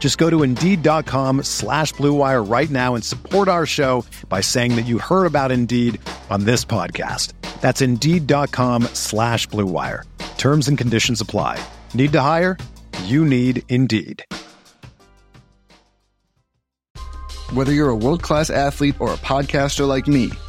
Just go to Indeed.com slash BlueWire right now and support our show by saying that you heard about Indeed on this podcast. That's Indeed.com slash BlueWire. Terms and conditions apply. Need to hire? You need Indeed. Whether you're a world class athlete or a podcaster like me,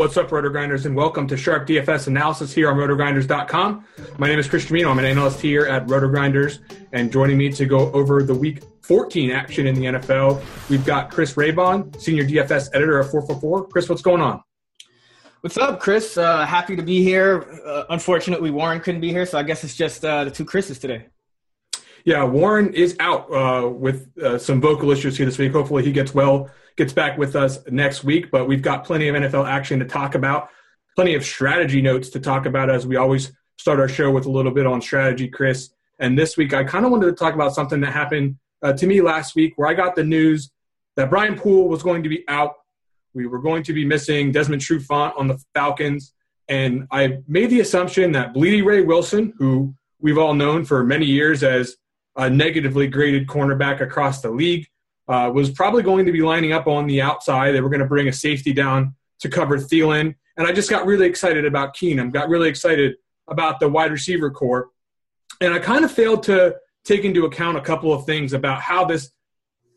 What's up, Roto Grinders, and welcome to Sharp DFS Analysis here on RotoGrinders.com. My name is Chris Tremino. I'm an analyst here at Roto Grinders, and joining me to go over the Week 14 action in the NFL, we've got Chris Raybon, Senior DFS Editor of 444. Chris, what's going on? What's up, Chris? Uh, happy to be here. Uh, unfortunately, Warren couldn't be here, so I guess it's just uh, the two Chris's today. Yeah, Warren is out uh, with uh, some vocal issues here this week. Hopefully, he gets well gets back with us next week. But we've got plenty of NFL action to talk about, plenty of strategy notes to talk about as we always start our show with a little bit on strategy, Chris. And this week, I kind of wanted to talk about something that happened uh, to me last week where I got the news that Brian Poole was going to be out. We were going to be missing Desmond Trufant on the Falcons. And I made the assumption that Blidi Wreh-Wilson, who we've all known for many years as a negatively graded cornerback across the league, uh, was probably going to be lining up on the outside. They were going to bring a safety down to cover Thielen. And I just got really excited about Keenum, got really excited about the wide receiver core. And I kind of failed to take into account a couple of things about how this,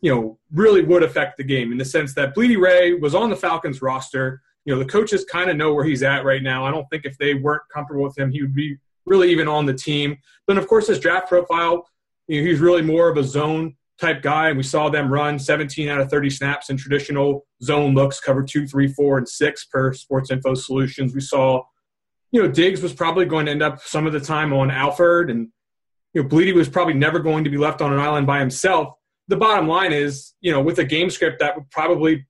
you know, really would affect the game in the sense that Blidi Wreh was on the Falcons roster. You know, the coaches kind of know where he's at right now. I don't think if they weren't comfortable with him, he would be really even on the team. Then, of course, his draft profile, you know, he's really more of a zone type guy. We saw them run 17 out of 30 snaps in traditional zone looks, cover two, three, four, and six per Sports Info Solutions. We saw, you know, Diggs was probably going to end up some of the time on Alford, and you know, Blidi was probably never going to be left on an island by himself. The bottom line is, you know, with a game script that would probably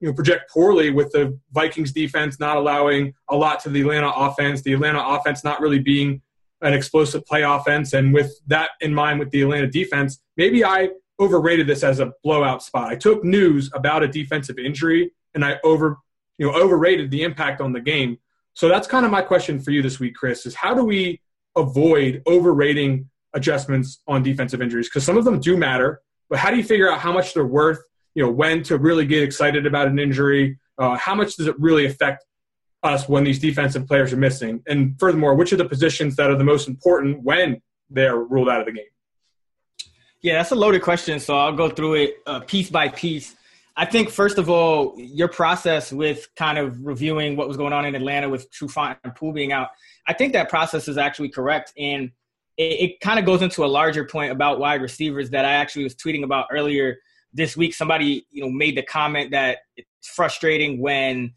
you know project poorly with the Vikings defense not allowing a lot to the Atlanta offense, the Atlanta offense not really being an explosive play offense. And with that in mind, with the Atlanta defense, maybe I overrated this as a blowout spot. I took news about a defensive injury and I over, you know, overrated the impact on the game. So that's kind of my question for you this week, Chris, is how do we avoid overrating adjustments on defensive injuries? Because some of them do matter, but how do you figure out how much they're worth you know, when to really get excited about an injury? Uh, how much does it really affect us when these defensive players are missing? And furthermore, which are the positions that are the most important when they're ruled out of the game? Yeah, that's a loaded question. So I'll go through it uh, piece by piece. I think first of all, your process with kind of reviewing what was going on in Atlanta with Trufant and Poole being out, I think that process is actually correct. And it, it kind of goes into a larger point about wide receivers that I actually was tweeting about earlier this week. Somebody, you know, made the comment that it's frustrating when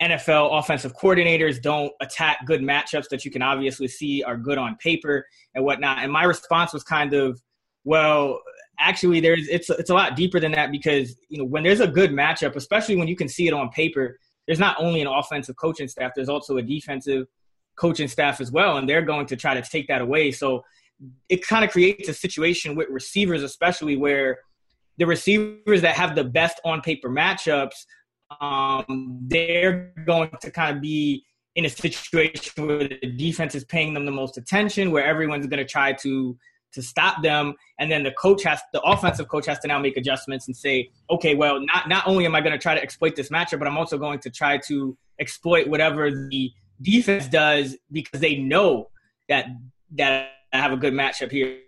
NFL offensive coordinators don't attack good matchups that you can obviously see are good on paper and whatnot. And my response was kind of, well, actually, there's it's it's a lot deeper than that because you know when there's a good matchup, especially when you can see it on paper, there's not only an offensive coaching staff, there's also a defensive coaching staff as well, and they're going to try to take that away. So it kind of creates a situation with receivers, especially where the receivers that have the best on paper matchups, um, they're going to kind of be in a situation where the defense is paying them the most attention, where everyone's going to try to to stop them, and then the coach has the offensive coach has to now make adjustments and say, okay, well, not not only am I going to try to exploit this matchup, but I'm also going to try to exploit whatever the defense does because they know that that I have a good matchup here.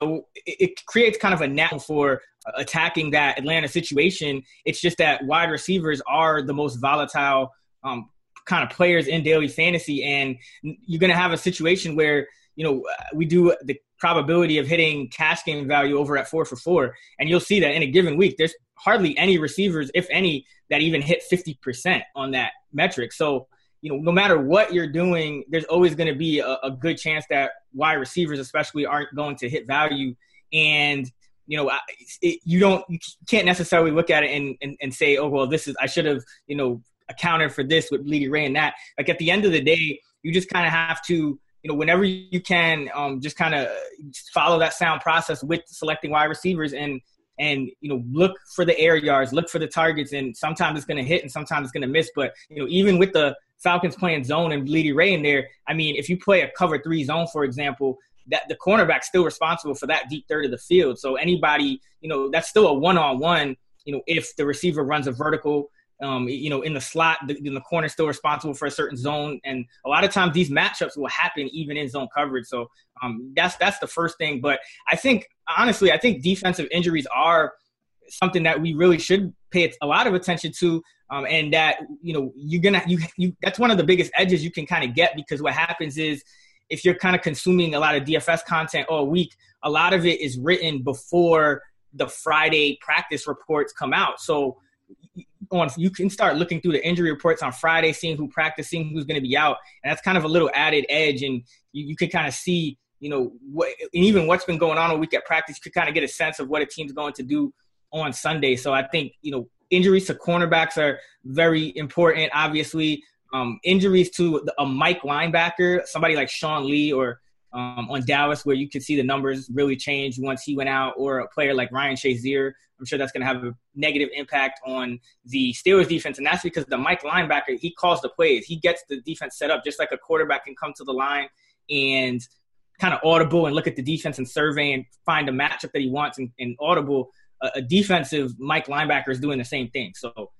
So it, creates kind of a net for attacking that Atlanta situation. It's just that wide receivers are the most volatile um, kind of players in daily fantasy, and you're going to have a situation where you know we do the probability of hitting cash game value over at four for four, and you'll see that in a given week, there's hardly any receivers, if any, that even hit 50% on that metric. So you know, no matter what you're doing, there's always going to be a, a, good chance that wide receivers, especially, aren't going to hit value. And you know, it, you don't, you can't necessarily look at it and, and, and say, oh well, this is I should have, you know, accounted for this with Blidi Wreh and that. Like at the end of the day, you just kind of have to, you know, whenever you can, um, just kind of follow that sound process with selecting wide receivers and and you know look for the air yards, look for the targets, and sometimes it's going to hit and sometimes it's going to miss. But you know, even with the Falcons playing zone and Blidi Wreh in there, I mean, if you play a cover three zone, for example, that the cornerback's still responsible for that deep third of the field. So anybody, you know, that's still a one on one. You know, if the receiver runs a vertical, um, you know, in the slot, the, the corner still responsible for a certain zone. And a lot of times these matchups will happen even in zone coverage. So um, that's that's the first thing. But I think honestly, I think defensive injuries are something that we really should pay a lot of attention to um, and that you know you're gonna you, you that's one of the biggest edges you can kind of get because what happens is if you're kind of consuming a lot of DFS content all week, a lot of it is written before the Friday practice reports come out. So on you can start looking through the injury reports on Friday, seeing who practiced, seeing who's going to be out, and that's kind of a little added edge, and you, you can kind of see you know what and even what's been going on a week at practice. You could kind of get a sense of what a team's going to do on Sunday. So I think you know injuries to cornerbacks are very important. Obviously, um, injuries to a Mike linebacker, somebody like Sean Lee or um, on Dallas, where you can see the numbers really change once he went out, or a player like Ryan Shazier. I'm sure that's going to have a negative impact on the Steelers defense, and that's because the Mike linebacker he calls the plays. He gets the defense set up just like a quarterback can come to the line and kind of audible and look at the defense and survey and find a matchup that he wants and, and audible a, a defensive Mike linebacker is doing the same thing. So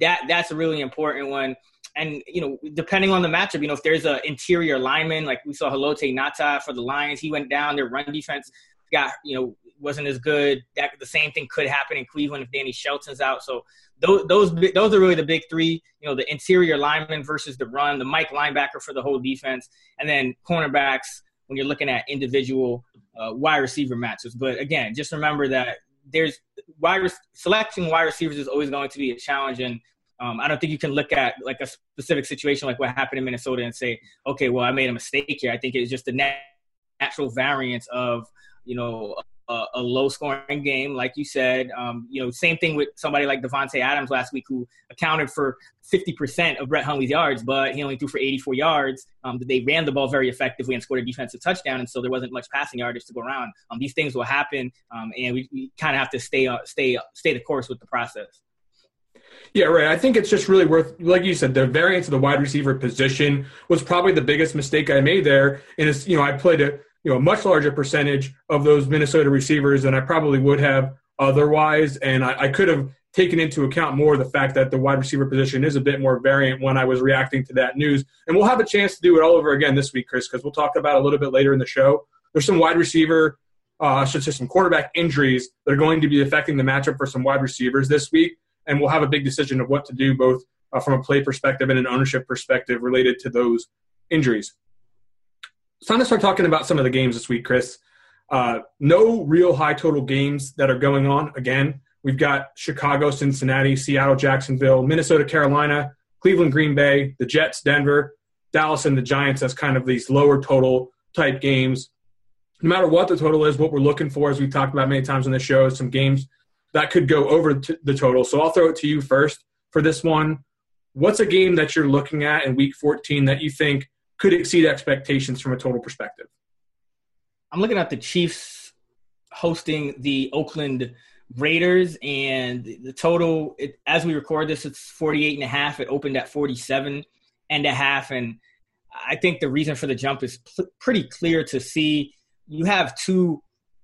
that that's a really important one. And you know, depending on the matchup, you know, if there's an interior lineman like we saw Haloti Ngata for the Lions, he went down. Their run defense got you know wasn't as good. That the same thing could happen in Cleveland if Danny Shelton's out. So those those those are really the big three. You know, the interior lineman versus the run, the Mike linebacker for the whole defense, and then cornerbacks when you're looking at individual uh, wide receiver matches. But again, just remember that there's wide selecting wide receivers is always going to be a challenge, and um, I don't think you can look at like a specific situation like what happened in Minnesota and say, okay, well, I made a mistake here. I think it's just the natural variance of you know a, a low scoring game, like you said. Um, you know, same thing with somebody like Davante Adams last week, who accounted for 50% of Brett Hundley's yards, but he only threw for 84 yards. Um, they ran the ball very effectively and scored a defensive touchdown, and so there wasn't much passing yardage to go around. Um, these things will happen, um, and we, we kind of have to stay uh, stay stay the course with the process. Yeah, right. I think it's just really worth, like you said, the variance of the wide receiver position was probably the biggest mistake I made there. And it's, you know, I played a you know a much larger percentage of those Minnesota receivers than I probably would have otherwise. And I, I could have taken into account more the fact that the wide receiver position is a bit more variant when I was reacting to that news. And we'll have a chance to do it all over again this week, Chris, because we'll talk about a little bit later in the show. There's some wide receiver, uh, should say some quarterback injuries that are going to be affecting the matchup for some wide receivers this week. And we'll have a big decision of what to do both uh, from a play perspective and an ownership perspective related to those injuries. It's time to start talking about some of the games this week, Chris. Uh, no real high total games that are going on. Again, we've got Chicago, Cincinnati, Seattle, Jacksonville, Minnesota, Carolina, Cleveland, Green Bay, the Jets, Denver, Dallas, and the Giants as kind of these lower total type games. No matter what the total is, what we're looking for, as we've talked about many times on the show, is some games that could go over the total. So I'll throw it to you first for this one. What's a game that you're looking at in week 14 that you think could exceed expectations from a total perspective? I'm looking at the Chiefs hosting the Oakland Raiders, and the total, it, as we record this, it's 48 and a half. It opened at 47 and a half. And I think the reason for the jump is pl- pretty clear to see. You have two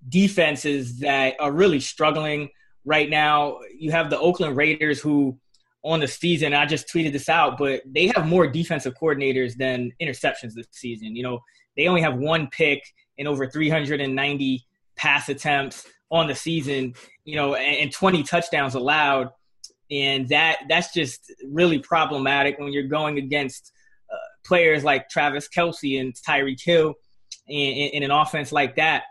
defenses that are really struggling right now. You have the Oakland Raiders, who on the season, I just tweeted this out, but they have more defensive coordinators than interceptions this season. You know, they only have one pick in over 390 pass attempts on the season, you know, and, and 20 touchdowns allowed. And that that's just really problematic when you're going against uh, players like Travis Kelce and Tyreek Hill in, in, in an offense like that.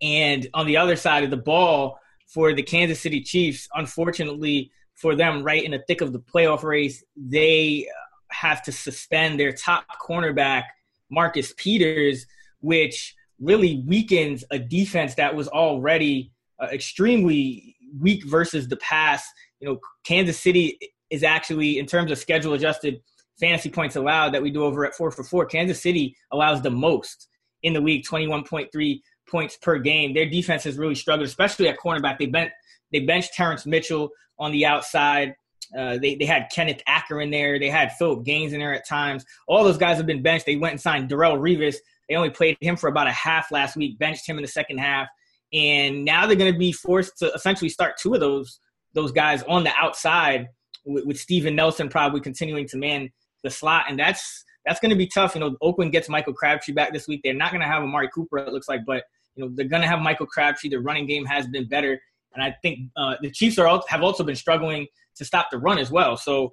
And on the other side of the ball, for the Kansas City Chiefs, unfortunately for them, right in the thick of the playoff race, they have to suspend their top cornerback, Marcus Peters, which really weakens a defense that was already uh, extremely weak versus the pass. You know, Kansas City is actually, in terms of schedule adjusted fantasy points allowed that we do over at four for four, Kansas City allows the most in the week, 21.3 points per game. Their defense has really struggled, especially at cornerback. They bent they benched Terrance Mitchell on the outside. Uh, they, they had Kenneth Acker in there. They had Phillip Gaines in there at times. All those guys have been benched. They went and signed Darrelle Revis, they only played him for about a half last week, benched him in the second half, and now they're going to be forced to essentially start two of those those guys on the outside with, with Steven Nelson probably continuing to man the slot, and that's that's going to be tough. You know, Oakland gets Michael Crabtree back this week. They're not going to have Amari Cooper, it looks like, but you know they're going to have Michael Crabtree. The running game has been better, and I think uh, the Chiefs are have also been struggling to stop the run as well. So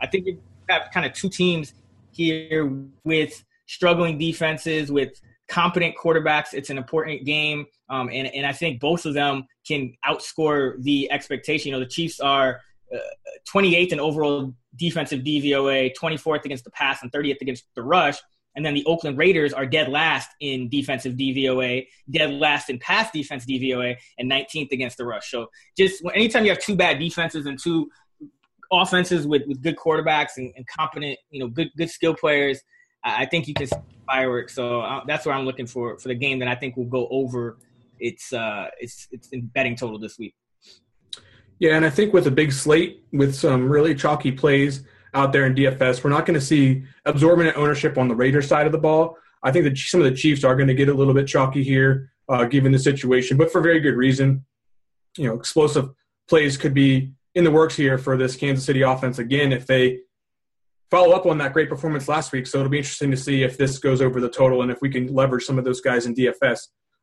I think you have kind of two teams here with struggling defenses with competent quarterbacks. It's an important game, um, and and I think both of them can outscore the expectation. You know, the Chiefs are uh, 28th in overall defensive DVOA, 24th against the pass, and 30th against the rush. And then the Oakland Raiders are dead last in defensive DVOA, dead last in pass defense DVOA, and 19th against the rush. So just anytime you have two bad defenses and two offenses with, with good quarterbacks and, and competent, you know, good good skill players, I think you can fireworks. So uh, that's where I'm looking for for the game that I think will go over its uh its its in betting total this week. Yeah, and I think with a big slate with some really chalky plays out there in DFS, we're not going to see absorbent ownership on the Raiders side of the ball. I think that some of the Chiefs are going to get a little bit chalky here, uh, given the situation, but for very good reason. You know, explosive plays could be in the works here for this Kansas City offense again if they follow up on that great performance last week. So it'll be interesting to see if this goes over the total and if we can leverage some of those guys in DFS.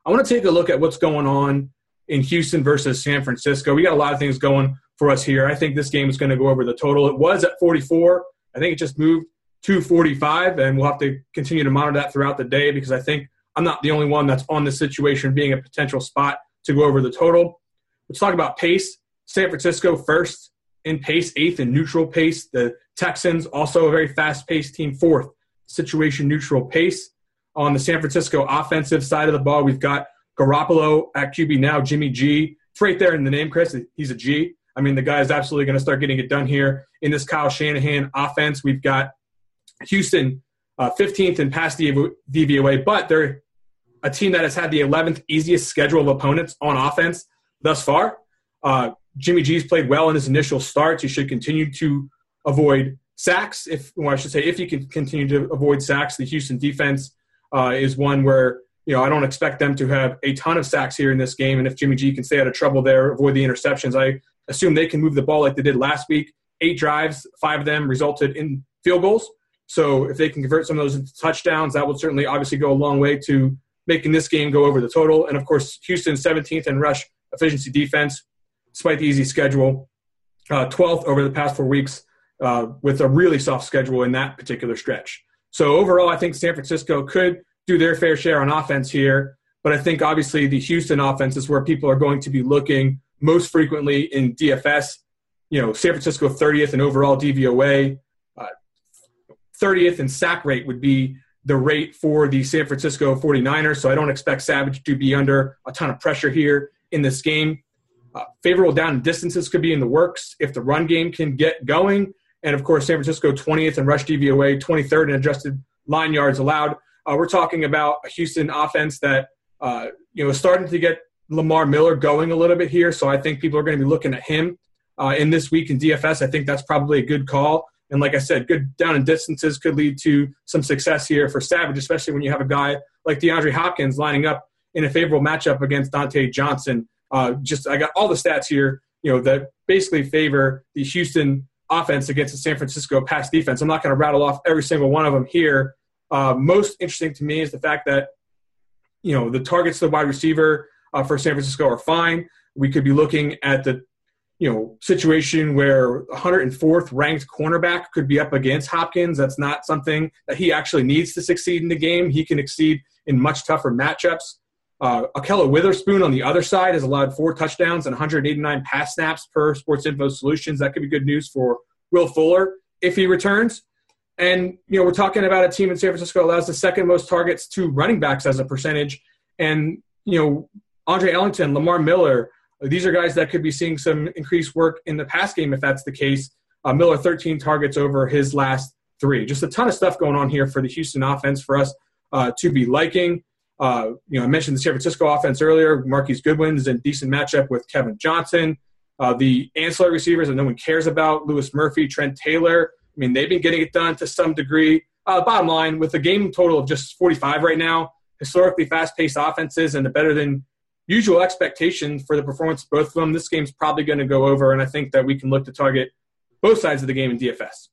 I want to take a look at what's going on in Houston versus San Francisco. We got a lot of things going for us here. I think this game is going to go over the total. It was at 44. I think it just moved to 45, and we'll have to continue to monitor that throughout the day because I think I'm not the only one that's on this situation being a potential spot to go over the total. Let's talk about pace. San Francisco first in pace, eighth in neutral pace. The Texans, also a very fast paced team, fourth, situation neutral pace. On the San Francisco offensive side of the ball, we've got Garoppolo at QB now, Jimmy G. It's right there in the name, Chris. He's a G. I mean, the guy is absolutely going to start getting it done here in this Kyle Shanahan offense. We've got Houston uh, 15th in pass DVOA, but they're a team that has had the 11th easiest schedule of opponents on offense thus far. Uh, Jimmy G's played well in his initial starts. He should continue to avoid sacks. If well, I should say, if he can continue to avoid sacks, the Houston defense uh, is one where you know, I don't expect them to have a ton of sacks here in this game. And if Jimmy G can stay out of trouble there, avoid the interceptions, I assume they can move the ball like they did last week. Eight drives, five of them resulted in field goals. So if they can convert some of those into touchdowns, that would certainly obviously go a long way to making this game go over the total. And of course, Houston 17th in rush efficiency defense, despite the easy schedule, uh, 12th over the past four weeks, uh, with a really soft schedule in that particular stretch. So overall, I think San Francisco could do their fair share on offense here. But I think obviously the Houston offense is where people are going to be looking most frequently in DFS. You know, San Francisco 30th in overall DVOA, uh, 30th in sack rate would be the rate for the San Francisco 49ers. So I don't expect Savage to be under a ton of pressure here in this game. Uh, favorable down distances could be in the works if the run game can get going. And of course, San Francisco 20th in rush DVOA, 23rd in adjusted line yards allowed. Uh, we're talking about a Houston offense that uh, you know is starting to get Lamar Miller going a little bit here. So I think people are going to be looking at him uh, in this week in DFS. I think that's probably a good call. And like I said, good down and distances could lead to some success here for Savage, especially when you have a guy like DeAndre Hopkins lining up in a favorable matchup against Dontae Johnson. Uh, just I got all the stats here, you know, that basically favor the Houston offense against the San Francisco pass defense. I'm not going to rattle off every single one of them here. Uh, most interesting to me is the fact that you know the targets to the wide receiver uh, for San Francisco are fine. We could be looking at the you know situation where 104th ranked cornerback could be up against Hopkins. That's not something that he actually needs to succeed in the game. He can exceed in much tougher matchups. Uh, Ahkello Witherspoon on the other side has allowed four touchdowns and 189 pass snaps per Sports Info Solutions. That could be good news for Will Fuller if he returns. And you know, we're talking about a team in San Francisco allows the second most targets to running backs as a percentage. And you know, Andre Ellington, Lamar Miller, these are guys that could be seeing some increased work in the pass game if that's the case. Uh, Miller 13 targets over his last three. Just a ton of stuff going on here for the Houston offense for us uh, to be liking. Uh, you know, I mentioned the San Francisco offense earlier. Marquise Goodwin is in decent matchup with Kevin Johnson. Uh, the ancillary receivers that no one cares about, Louis Murphy, Trent Taylor. I mean, they've been getting it done to some degree. Uh, bottom line, with a game total of just 45 right now, historically fast-paced offenses and a better than usual expectation for the performance of both of them, this game's probably going to go over, and I think that we can look to target both sides of the game in DFS.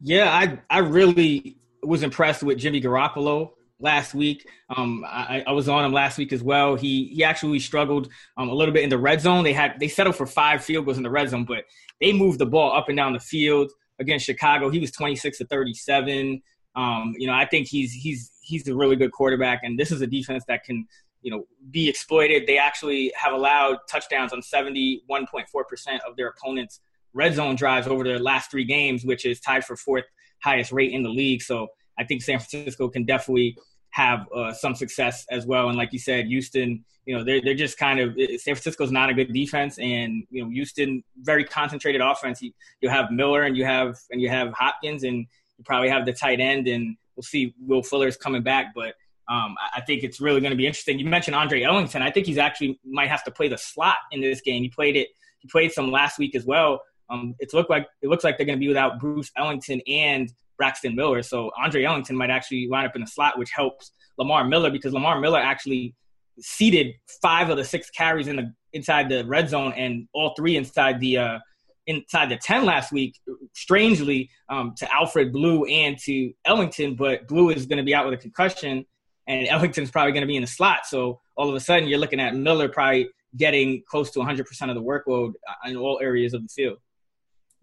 Yeah, I I really was impressed with Jimmy Garoppolo last week. Um, I, I, was on him last week as well. He he actually struggled um, a little bit in the red zone. They had they settled for five field goals in the red zone, but they moved the ball up and down the field against Chicago. He was 26 to 37. Um, you know, I think he's he's he's a really good quarterback, and this is a defense that can you know be exploited. They actually have allowed touchdowns on 71.4 percent of their opponents' red zone drives over their last three games, which is tied for fourth highest rate in the league. So I think San Francisco can definitely have uh, some success as well. And like you said, Houston, you know, they're they're just kind of San Francisco's not a good defense, and you know, Houston very concentrated offense. You you have Miller and you have and you have Hopkins, and you probably have the tight end, and we'll see Will Fuller's coming back, but. Um, I think it's really going to be interesting. You mentioned Andre Ellington. I think he's actually might have to play the slot in this game. He played it. He played some last week as well. Um, it's look like it looks like they're going to be without Bruce Ellington and Braxton Miller. So Andre Ellington might actually line up in the slot, which helps Lamar Miller because Lamar Miller actually ceded five of the six carries in the inside the red zone and all three inside the uh, inside the 10 last week, strangely, um, to Alfred Blue and to Ellington, but Blue is going to be out with a concussion and Ellington's probably going to be in the slot. So all of a sudden, you're looking at Miller probably getting close to 100% of the workload in all areas of the field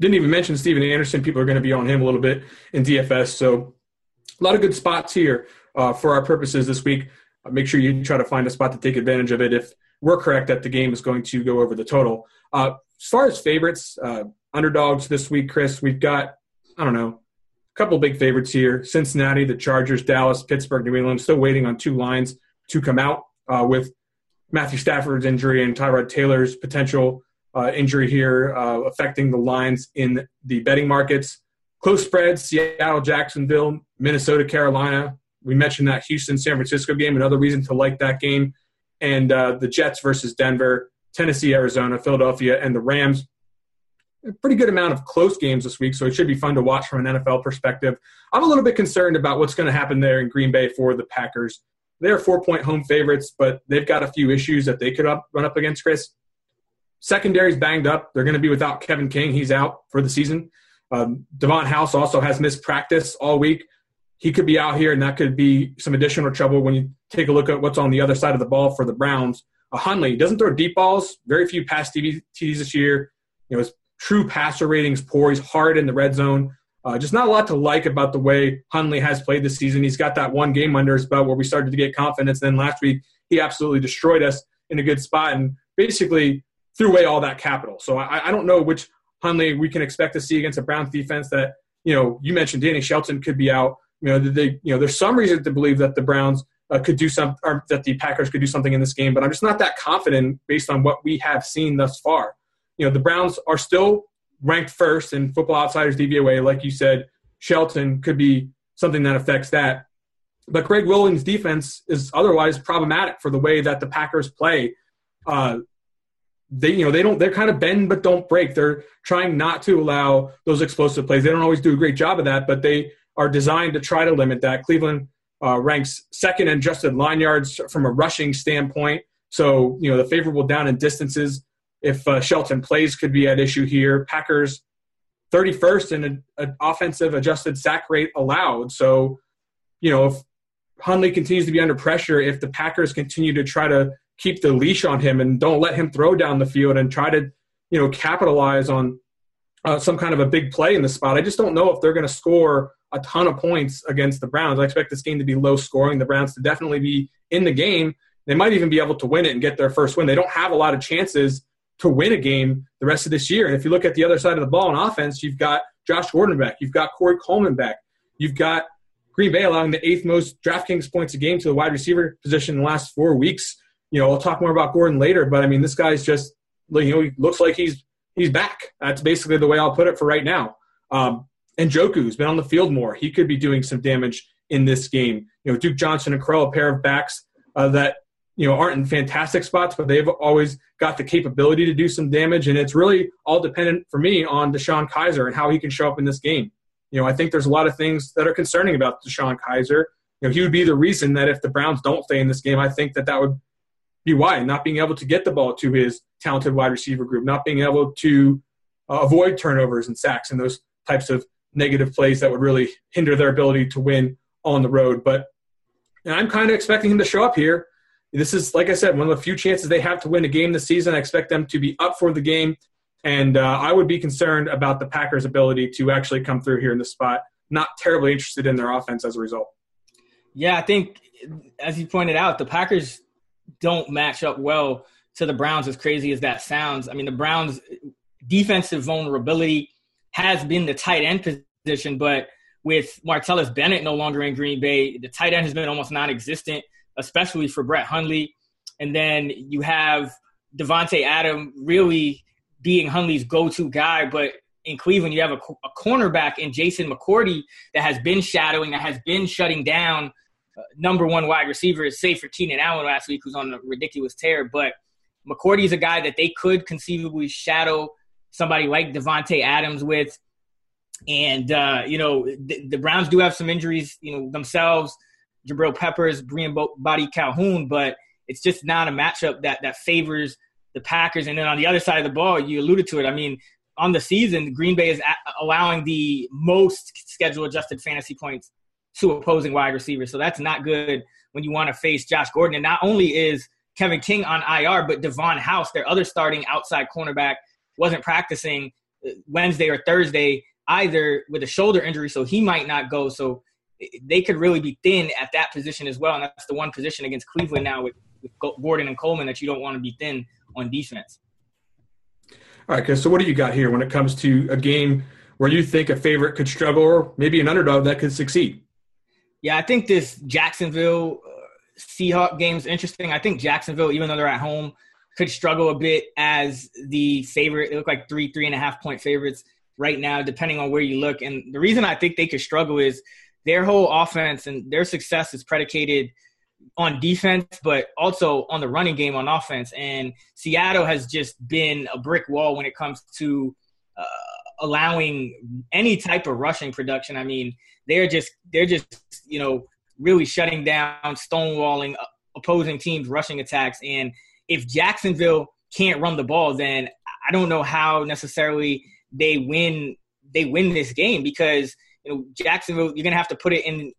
didn't even mention Stephen Anderson. People are going to be on him a little bit in DFS. So a lot of good spots here uh, for our purposes this week. Uh, make sure you try to find a spot to take advantage of it if we're correct that the game is going to go over the total. Uh, as far as favorites, uh, underdogs this week, Chris, we've got, I don't know, a couple big favorites here Cincinnati, the Chargers, Dallas, Pittsburgh, New England. Still waiting on two lines to come out uh, with Matthew Stafford's injury and Tyrod Taylor's potential uh, injury here uh, affecting the lines in the betting markets. Close spreads: Seattle, Jacksonville, Minnesota, Carolina. We mentioned that Houston, San Francisco game. Another reason to like that game, and uh, the Jets versus Denver, Tennessee, Arizona, Philadelphia, and the Rams. A pretty good amount of close games this week, so it should be fun to watch from an NFL perspective. I'm a little bit concerned about what's going to happen there in Green Bay for the Packers. they're four point home favorites, but they've got a few issues that they could up, run up against, Chris. Secondary's banged up. They're going to be without Kevin King. He's out for the season. Um, Davon House also has missed practice all week. He could be out here, and that could be some additional trouble when you take a look at what's on the other side of the ball for the Browns. Uh, Hundley doesn't throw deep balls. Very few pass TDs this year. You know, his true passer ratings poor. He's hard in the red zone. Uh, just not a lot to like about the way Hundley has played this season. He's got that one game under his belt where we started to get confidence. Then last week, he absolutely destroyed us in a good spot and basically threw away all that capital. So I, I don't know which Hundley we can expect to see against a Browns defense that, you know, you mentioned Danny Shelton could be out. You know, they, you know, there's some reason to believe that the Browns uh, could do some, or that the Packers could do something in this game, but I'm just not that confident based on what we have seen thus far. You know, the Browns are still ranked first in Football Outsiders DVOA. Like you said, Shelton could be something that affects that. But Gregg Williams' defense is otherwise problematic for the way that the Packers play. Uh, they, you know, they don't. They're kind of bend but don't break. They're trying not to allow those explosive plays. They don't always do a great job of that, but they are designed to try to limit that. Cleveland uh, ranks second in adjusted line yards from a rushing standpoint. So, you know, the favorable down and distances if uh, Shelton plays could be at issue here. Packers 31st in an offensive adjusted sack rate allowed. So, you know, if Hundley continues to be under pressure, if the Packers continue to try to keep the leash on him and don't let him throw down the field and try to, you know, capitalize on uh, some kind of a big play in the spot, I just don't know if they're going to score a ton of points against the Browns. I expect this game to be low scoring. The Browns to definitely be in the game. They might even be able to win it and get their first win. They don't have a lot of chances to win a game the rest of this year. And if you look at the other side of the ball on offense, you've got Josh Gordon back, you've got Corey Coleman back, you've got Green Bay allowing the eighth most DraftKings points a game to the wide receiver position in the last four weeks. You know, I'll talk more about Gordon later, but I mean, this guy's just you know he looks like he's he's back. That's basically the way I'll put it for right now. Um, and Njoku's been on the field more. He could be doing some damage in this game. You know, Duke Johnson and Crow, a pair of backs uh, that you know aren't in fantastic spots, but they've always got the capability to do some damage. And it's really all dependent for me on DeShone Kizer and how he can show up in this game. You know, I think there's a lot of things that are concerning about DeShone Kizer. You know, he would be the reason that if the Browns don't stay in this game, I think that that would why not being able to get the ball to his talented wide receiver group, not being able to uh, avoid turnovers and sacks and those types of negative plays that would really hinder their ability to win on the road. But I'm kind of expecting him to show up here this is, like I said, one of the few chances they have to win a game this season. I expect them to be up for the game. And uh, I would be concerned about the Packers' ability to actually come through here in the spot. Not terribly interested in their offense as a result. Yeah, I think, as you pointed out, the Packers don't match up well to the Browns, as crazy as that sounds. I mean, the Browns' defensive vulnerability has been the tight end position, but with Martellus Bennett no longer in Green Bay, the tight end has been almost non existent especially for Brett Hundley. And then you have Davante Adam really being Hundley's go-to guy, but in Cleveland you have a, a, cornerback in Jason McCourty that has been shadowing, that has been shutting down number one wide receiver, is save for Keenan Allen last week, who's on a ridiculous tear. But McCourty is a guy that they could conceivably shadow somebody like Davante Adams with. And uh, you know the, the Browns do have some injuries, you know themselves. Jabril Peppers, Bryan Body Calhoun, but it's just not a matchup that that favors the Packers. And then on the other side of the ball, you alluded to it. I mean, on the season, Green Bay is allowing the most schedule adjusted fantasy points to opposing wide receivers. So that's not good when you want to face Josh Gordon. And not only is Kevin King on IR, but Davon House, their other starting outside cornerback, wasn't practicing uh, Wednesday or Thursday either with a shoulder injury, so he might not go. So they could really be thin at that position as well. And that's the one position against Cleveland now with, with Gordon and Coleman that you don't want to be thin on defense. All right, so what do you got here when it comes to a game where you think a favorite could struggle or maybe an underdog that could succeed? Yeah, I think this Jacksonville uh, Seahawk game is interesting. I think Jacksonville, even though they're at home, could struggle a bit as the favorite. They look like three, three and a half point favorites right now, depending on where you look. And the reason I think they could struggle is their whole offense and their success is predicated on defense, but also on the running game on offense. And Seattle has just been a brick wall when it comes to uh, allowing any type of rushing production. I mean, they're just they're just you know really shutting down, stonewalling uh, opposing teams' rushing attacks. And if Jacksonville can't run the ball, then I don't know how necessarily they win they win this game because you know Jacksonville you're gonna have to put it in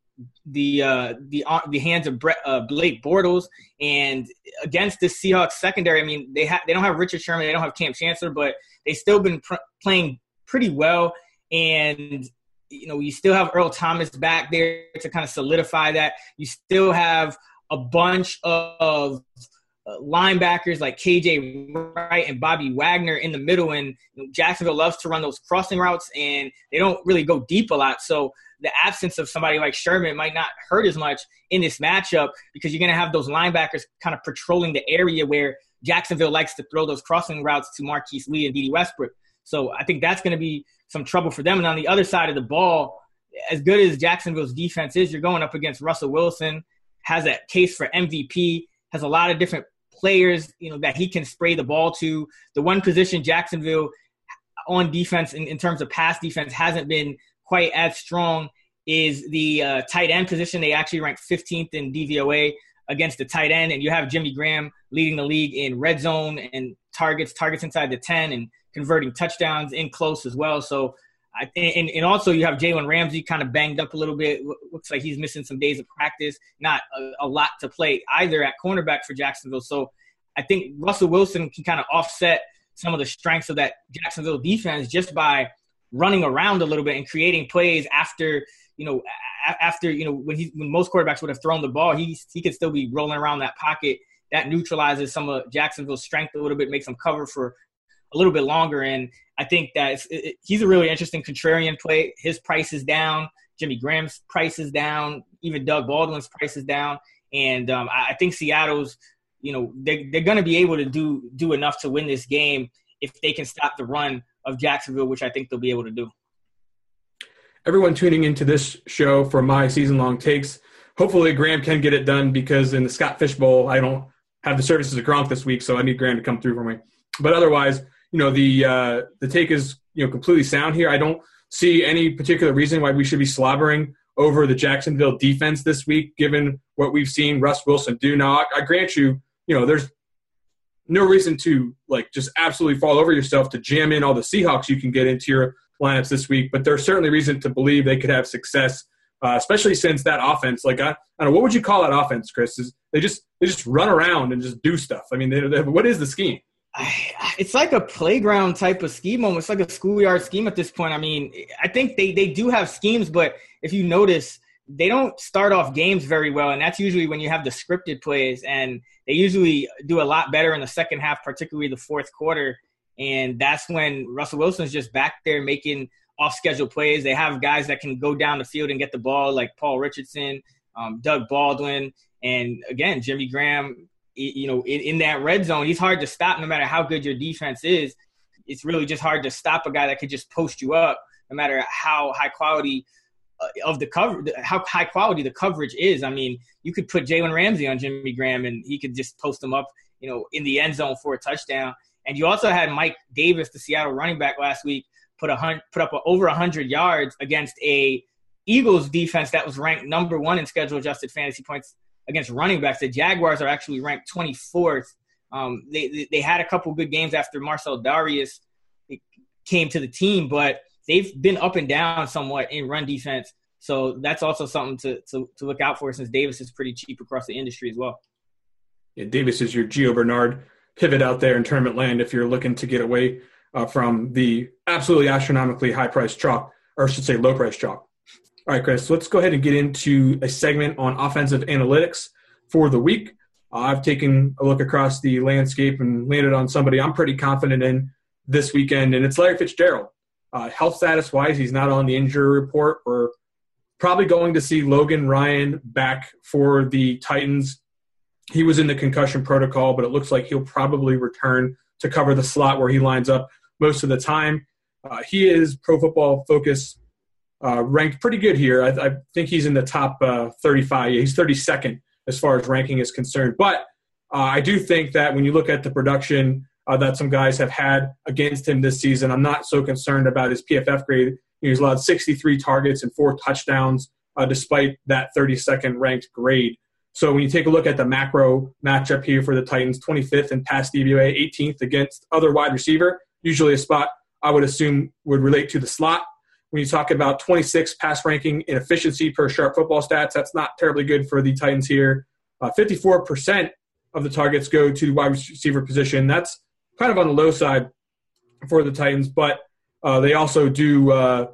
the uh, the uh, the hands of uh, Blake Bortles and against the Seahawks secondary. I mean, they have they don't have Richard Sherman, they don't have Kam Chancellor, but they've still been pr- playing pretty well. And you know, you still have Earl Thomas back there to kind of solidify that. You still have a bunch of uh, linebackers like KJ Wright and Bobby Wagner in the middle, and Jacksonville loves to run those crossing routes, and they don't really go deep a lot. So the absence of somebody like Sherman might not hurt as much in this matchup because you're going to have those linebackers kind of patrolling the area where Jacksonville likes to throw those crossing routes to Marquise Lee and Dede Westbrook. So I think that's going to be some trouble for them. And on the other side of the ball, as good as Jacksonville's defense is, you're going up against Russell Wilson, has that case for MVP, has a lot of different players, you know, that he can spray the ball to. The one position Jacksonville on defense in, in terms of pass defense hasn't been quite as strong is the uh, tight end position. They actually ranked 15th in DVOA against the tight end, and you have Jimmy Graham leading the league in red zone and targets, targets inside the 10, and converting touchdowns in close as well. So, I and, and also you have Jalen Ramsey kind of banged up a little bit. Looks like he's missing some days of practice. Not a, a lot to play either at cornerback for Jacksonville. So, I think Russell Wilson can kind of offset some of the strengths of that Jacksonville defense just by running around a little bit and creating plays after you know after you know when he when most quarterbacks would have thrown the ball, he he could still be rolling around that pocket. That neutralizes some of Jacksonville's strength a little bit, makes them cover for a little bit longer. And I think that it, he's a really interesting contrarian play. His price is down. Jimmy Graham's price is down. Even Doug Baldwin's price is down. And um, I, I think Seattle's, you know, they, they're going to be able to do do enough to win this game if they can stop the run of Jacksonville, which I think they'll be able to do. Everyone tuning into this show for my season long takes. Hopefully, Graham can get it done because in the Scott Fish Bowl, I don't have the services of Gronk this week, so I need Graham to come through for me. But otherwise, you know, the uh, the take is you know completely sound here. I don't see any particular reason why we should be slobbering over the Jacksonville defense this week, given what we've seen Russ Wilson do. Now, I, I grant you, you know, there's no reason to like just absolutely fall over yourself to jam in all the Seahawks you can get into your lineups this week, but there's certainly reason to believe they could have success, uh, especially since that offense. Like I, I, don't know, what would you call that offense, Chris? Is they just they just run around and just do stuff? I mean, they, they, what is the scheme? It's like a playground type of scheme. Almost like a schoolyard scheme at this point. I mean, I think they they do have schemes, but if you notice, they don't start off games very well, and that's usually when you have the scripted plays, and they usually do a lot better in the second half, particularly the fourth quarter. And that's when Russell Wilson's just back there making off schedule plays. They have guys that can go down the field and get the ball, like Paul Richardson, um, Doug Baldwin, and again, Jimmy Graham. You know, in, in that red zone, he's hard to stop no matter how good your defense is. It's really just hard to stop a guy that could just post you up no matter how high quality uh, of the cover, how high quality the coverage is. I mean, you could put Jalen Ramsey on Jimmy Graham and he could just post him up, you know, in the end zone for a touchdown. And you also had Mike Davis, the Seattle running back last week, put a hun- put up a, over 100 yards against a Eagles defense that was ranked number one in schedule adjusted fantasy points against running backs. The Jaguars are actually ranked 24th. Um, they they had a couple good games after Marcel Dareus came to the team, but they've been up and down somewhat in run defense. So that's also something to, to, to look out for since Davis is pretty cheap across the industry as well. Yeah, Davis is your Gio Bernard pivot out there in tournament land if you're looking to get away uh, from the absolutely astronomically high price chalk, or I should say low price chalk. All right, Chris, let's go ahead and get into a segment on offensive analytics for the week. Uh, I've taken a look across the landscape and landed on somebody I'm pretty confident in this weekend, and it's Larry Fitzgerald. Uh, health status wise, he's not on the injury report. We're probably going to see Logan Ryan back for the Titans he was in the concussion protocol, but it looks like he'll probably return to cover the slot where he lines up most of the time. Uh, he is Pro Football Focus uh, ranked pretty good here. I, I, think he's in the top uh, 35. He's 32nd as far as ranking is concerned. But uh, I do think that when you look at the production uh, that some guys have had against him this season, I'm not so concerned about his PFF grade. He's allowed 63 targets and four touchdowns uh, despite that 32nd ranked grade. So when you take a look at the macro matchup here for the Titans, 25th in pass DVOA, 18th against other wide receiver, usually a spot I would assume would relate to the slot. When you talk about 26 pass ranking in efficiency per sharp football stats, that's not terribly good for the Titans here. Uh, 54% of the targets go to the wide receiver position. That's kind of on the low side for the Titans, but uh, they also do uh,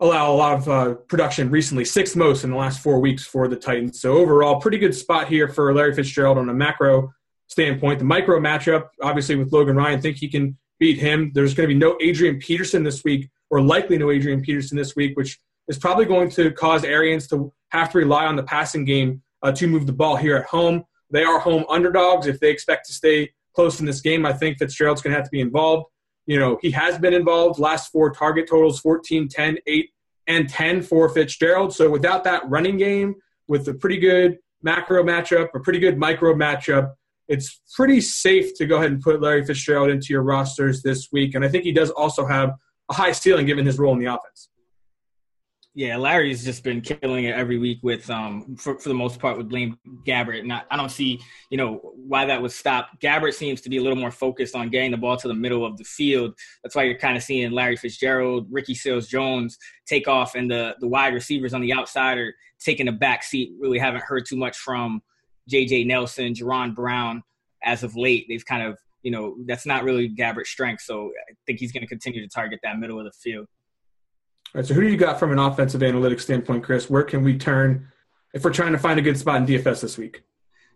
allow a lot of uh, production recently, sixth most in the last four weeks for the Titans. So overall, pretty good spot here for Larry Fitzgerald on a macro standpoint. The micro matchup, obviously with Logan Ryan, think he can beat him. There's going to be no Adrian Peterson this week, or likely no Adrian Peterson this week, which is probably going to cause Arians to have to rely on the passing game uh, to move the ball here at home. They are home underdogs. If they expect to stay close in this game, I think Fitzgerald's going to have to be involved you know, he has been involved. Last four target totals 14, 10, 8, and 10 for Fitzgerald. So without that running game, with a pretty good macro matchup, a pretty good micro matchup, it's pretty safe to go ahead and put Larry Fitzgerald into your rosters this week. And I think he does also have a high ceiling given his role in the offense. Yeah, Larry's just been killing it every week with, um, for, for the most part, with Blaine Gabbert. And I, I don't see, you know, why that would stop. Gabbert seems to be a little more focused on getting the ball to the middle of the field. That's why you're kind of seeing Larry Fitzgerald, Ricky Seals Jones take off, and the the wide receivers on the outside are taking a back seat. Really haven't heard too much from J.J. Nelson, Jaron Brown as of late. They've kind of, you know, that's not really Gabbert's strength. So I think he's going to continue to target that middle of the field. All right, so who do you got from an offensive analytics standpoint, Chris? Where can we turn if we're trying to find a good spot in DFS this week?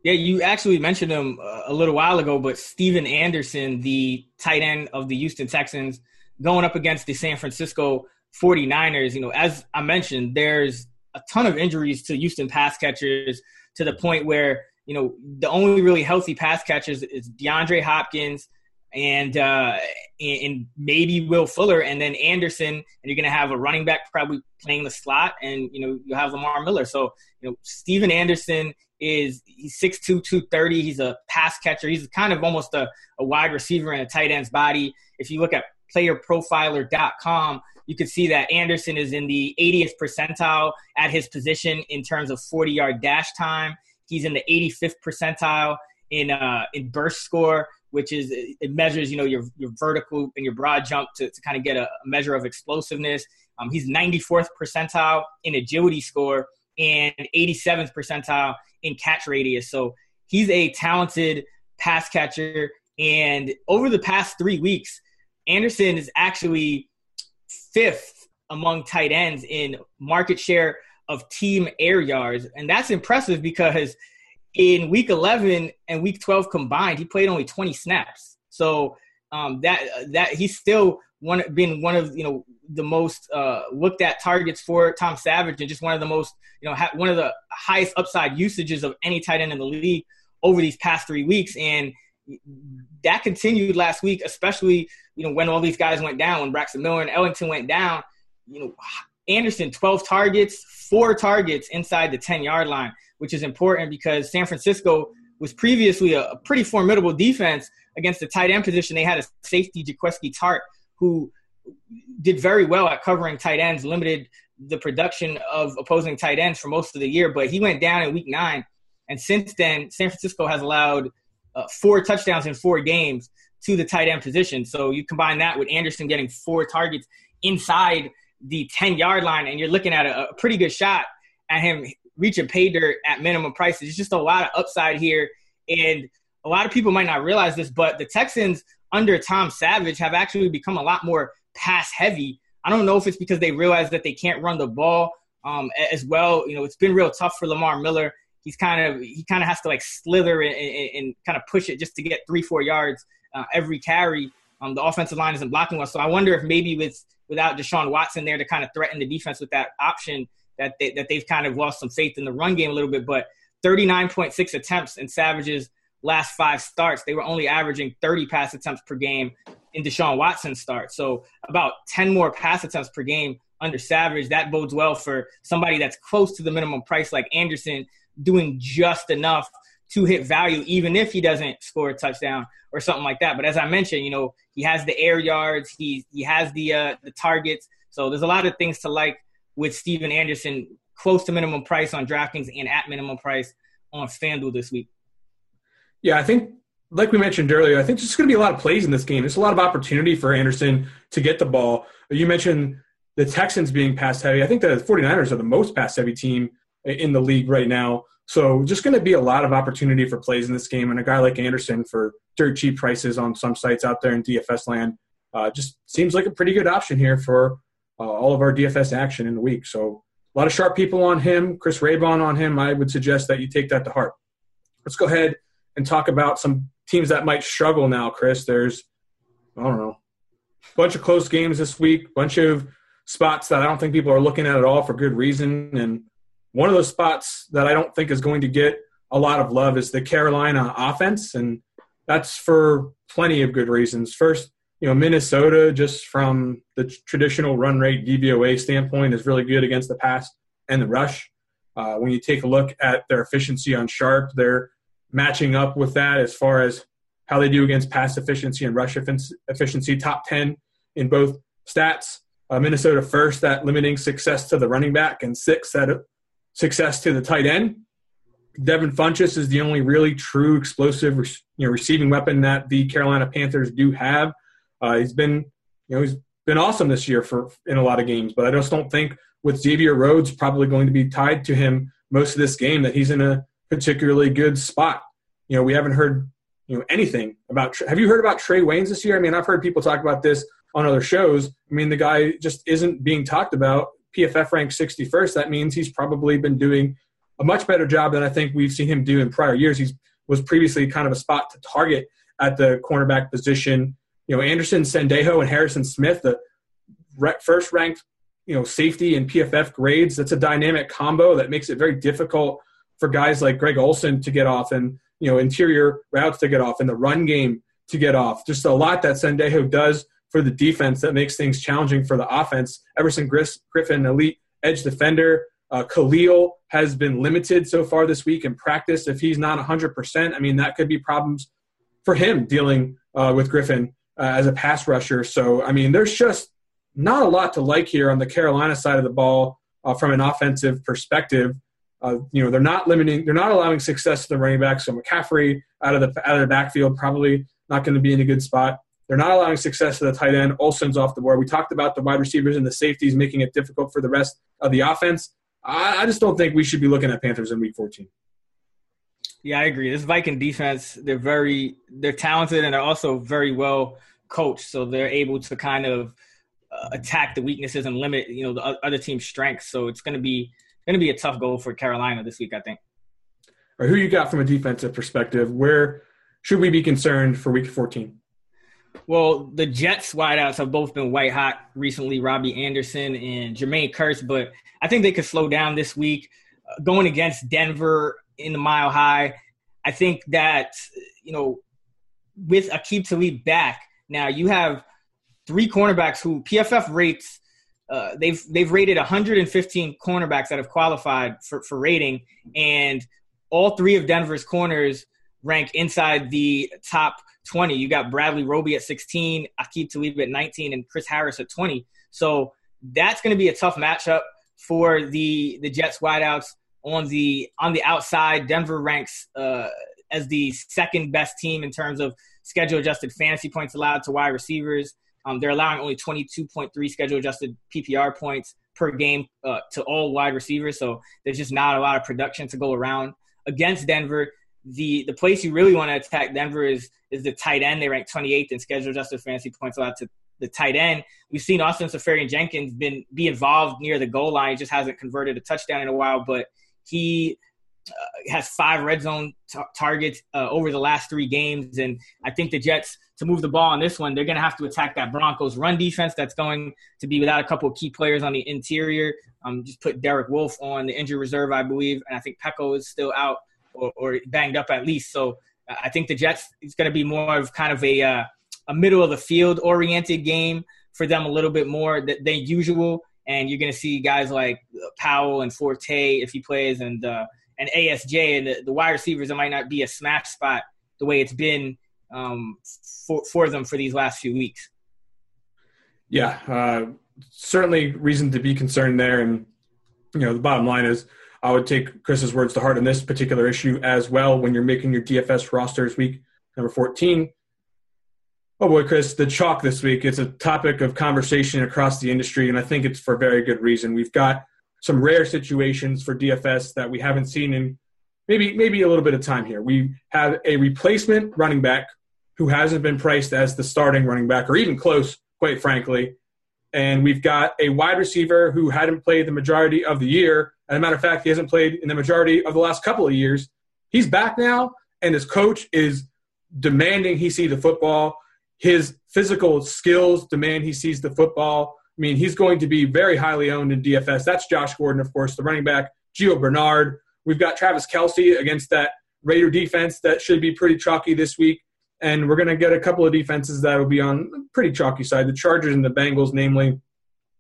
Yeah, you actually mentioned him uh, a little while ago, but Stephen Anderson, the tight end of the Houston Texans, going up against the San Francisco 49ers. You know, as I mentioned, there's a ton of injuries to Houston pass catchers to the point where, you know, the only really healthy pass catchers is DeAndre Hopkins – and uh, and maybe Will Fuller, and then Anderson, and you're going to have a running back probably playing the slot, and you know you have Lamar Miller. So you know Stephen Anderson is he's 6'2", 230. He's a pass catcher. He's kind of almost a, a wide receiver in a tight end's body. If you look at playerprofiler.com, you can see that Anderson is in the 80th percentile at his position in terms of 40 yard dash time. He's in the 85th percentile in uh, in burst score which is it measures you know your your vertical and your broad jump to, to kind of get a, measure of explosiveness. Um, he's 94th percentile in agility score and 87th percentile in catch radius. So he's a talented pass catcher. And over the past three weeks, Anderson is actually fifth among tight ends in market share of team air yards. And that's impressive because in week 11 and week 12 combined, he played only 20 snaps. So um, that that he's still one been one of you know the most uh, looked at targets for Tom Savage and just one of the most you know ha- one of the highest upside usages of any tight end in the league over these past three weeks and that continued last week especially you know when all these guys went down when Braxton Miller and Ellington went down you know Anderson 12 targets four targets inside the 10 yard line which is important because San Francisco was previously a, a pretty formidable defense against the tight end position. They had a safety, Jaquiski Tartt, who did very well at covering tight ends, limited the production of opposing tight ends for most of the year, but he went down in week nine. And since then, San Francisco has allowed uh, four touchdowns in four games to the tight end position. So you combine that with Anderson getting four targets inside the 10 yard line, and you're looking at a, a pretty good shot at him reaching pay dirt at minimum prices. It's just a lot of upside here. And a lot of people might not realize this, but the Texans under Tom Savage have actually become a lot more pass heavy. I don't know if it's because they realize that they can't run the ball um, as well. You know, it's been real tough for Lamar Miller. He's kind of he kind of has to like slither and, and, and, kind of push it just to get three four yards uh, every carry. Um, the offensive line isn't blocking well, so I wonder if maybe with without Deshaun Watson there to kind of threaten the defense with that option, that they, that they've kind of lost some faith in the run game a little bit. But 39.6 attempts in Savage's last five starts, they were only averaging 30 pass attempts per game in Deshaun Watson's start. So about 10 more pass attempts per game under Savage. That bodes well for somebody that's close to the minimum price like Anderson doing just enough to hit value, even if he doesn't score a touchdown or something like that. But as I mentioned, you know, he has the air yards, he he has the uh, the targets. So there's a lot of things to like with Stephen Anderson close to minimum price on DraftKings and at minimum price on FanDuel this week. Yeah, I think like we mentioned earlier, I think there's going to be a lot of plays in this game. There's a lot of opportunity for Anderson to get the ball. You mentioned the Texans being pass heavy. I think the 49ers are the most pass heavy team in the league right now. So just going to be a lot of opportunity for plays in this game. And a guy like Anderson for dirt cheap prices on some sites out there in DFS land uh, just seems like a pretty good option here for uh, all of our DFS action in the week. So a lot of sharp people on him. Chris Raybon on him. I would suggest that you take that to heart. Let's go ahead and talk about some teams that might struggle now, Chris. There's, I don't know, bunch of close games this week, bunch of spots that I don't think people are looking at at all for good reason. And one of those spots that I don't think is going to get a lot of love is the Carolina offense. And that's for plenty of good reasons. First, you know, Minnesota, just from the traditional run rate DVOA standpoint, is really good against the pass and the rush. Uh, when you take a look at their efficiency on sharp, they're matching up with that as far as how they do against pass efficiency and rush efficiency, top 10 in both stats. Uh, Minnesota first at limiting success to the running back and six, at success to the tight end. Devin Funchess is the only really true explosive you know, receiving weapon that the Carolina Panthers do have. Uh, he's been you know he's been awesome this year for in a lot of games, but I just don't think with Xavier Rhodes probably going to be tied to him most of this game that he's in a particularly good spot. You know, we haven't heard you know anything about. Have you heard about Trey Waynes this year? I mean, I've heard people talk about this on other shows. I mean, the guy just isn't being talked about. PFF ranked 61st. That means he's probably been doing a much better job than I think we've seen him do in prior years. He was previously kind of a spot to target at the cornerback position. You know, Anderson, Sendejo, and Harrison Smith, the first ranked you know safety and PFF grades. That's a dynamic combo that makes it very difficult for guys like Greg Olsen to get off and you know interior routes to get off and the run game to get off. Just a lot that Sendejo does for the defense that makes things challenging for the offense. Everson Griffen, elite edge defender. Uh, Kalil has been limited so far this week in practice. If he's not 100%, I mean, that could be problems for him dealing uh, with Griffen uh, as a pass rusher. So, I mean, there's just not a lot to like here on the Carolina side of the ball uh, from an offensive perspective. Uh, you know, they're not limiting, they're not allowing success to the running back. So McCaffrey out of the out of the backfield probably not going to be in a good spot. They're not allowing success to the tight end. Olsen's off the board. We talked about the wide receivers and the safeties making it difficult for the rest of the offense. I, I just don't think we should be looking at Panthers in Week 14. Yeah, I agree. This Viking defense, they're very, they're talented and they're also very well coached. So they're able to kind of uh, attack the weaknesses and limit, you know, the other team's strengths. So it's going to be going to be a tough goal for Carolina this week, I think. Or who you got from a defensive perspective? Where should we be concerned for Week 14? Well, the Jets wideouts have both been white hot recently, Robbie Anderson and Jermaine Kearse, but I think they could slow down this week. Uh, going against Denver in the mile high, I think that, you know, with Aqib Talib back, now you have three cornerbacks who PFF rates uh, they've they've rated 115 cornerbacks that have qualified for, for rating, and all three of Denver's corners rank inside the top 20. You got Bradley Roby at 16, Aqib Talib at 19, and Chris Harris at 20. So that's going to be a tough matchup for the the Jets wideouts on the on the outside. Denver ranks uh, as the second best team in terms of schedule adjusted fantasy points allowed to wide receivers. Um, they're allowing only 22.3 schedule adjusted PPR points per game uh, to all wide receivers. So there's just not a lot of production to go around against Denver. The the place you really want to attack Denver is is the tight end. They rank 28th in schedule adjusted fantasy points allowed to the tight end. We've seen Austin Seferian-Jenkins been be involved near the goal line. Just hasn't converted a touchdown in a while, but he uh, has five red zone t- targets uh, over the last three games, and I think the Jets to move the ball on this one, they're going to have to attack that Broncos run defense that's going to be without a couple of key players on the interior. Um, just put Derek Wolfe on the injury reserve, I believe, and I think Peko is still out or, or, banged up at least. So I think the Jets is going to be more of kind of a uh, a middle of the field oriented game for them a little bit more than, than usual. And you're going to see guys like Powell and Forte if he plays, and uh, and ASJ and the, the wide receivers. It might not be a smash spot the way it's been um, for for them for these last few weeks. Yeah, uh, certainly reason to be concerned there. And you know, the bottom line is I would take Chris's words to heart in this particular issue as well when you're making your DFS rosters week number 14. Oh boy, Chris, the chalk this week. It's a topic of conversation across the industry, and I think it's for very good reason. We've got some rare situations for DFS that we haven't seen in maybe maybe a little bit of time here. We have a replacement running back who hasn't been priced as the starting running back or even close, quite frankly. And we've got a wide receiver who hadn't played the majority of the year. As a matter of fact, he hasn't played in the majority of the last couple of years. He's back now, and his coach is demanding he see the football. His physical skills demand he sees the football. I mean, he's going to be very highly owned in DFS. That's Josh Gordon, of course, the running back. Gio Bernard. We've got Travis Kelce against that Raider defense that should be pretty chalky this week and we're going to get a couple of defenses that will be on the pretty chalky side. The Chargers and the Bengals, namely,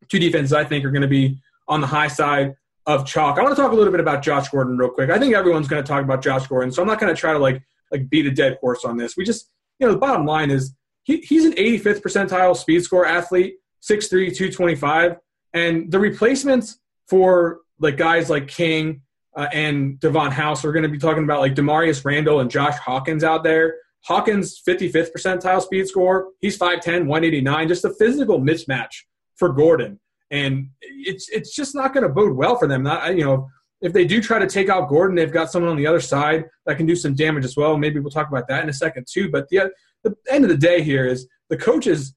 two defenses I think are going to be on the high side of chalk. I want to talk a little bit about Josh Gordon real quick. I think everyone's going to talk about Josh Gordon, so I'm not going to try to like like beat a dead horse on this. We just, you know, the bottom line is he, he's an 85th percentile speed score athlete, 6'3", 225, and the replacements for like guys like King uh, and Davon House we're going to be talking about like Damarious Randall and Josh Hawkins out there. Hawkins, 55th percentile speed score. He's 5'10, 189. Just a physical mismatch for Gordon. And it's it's just not going to bode well for them. Not, you know, if they do try to take out Gordon, they've got someone on the other side that can do some damage as well. Maybe we'll talk about that in a second too. But the, the end of the day here is the coach is,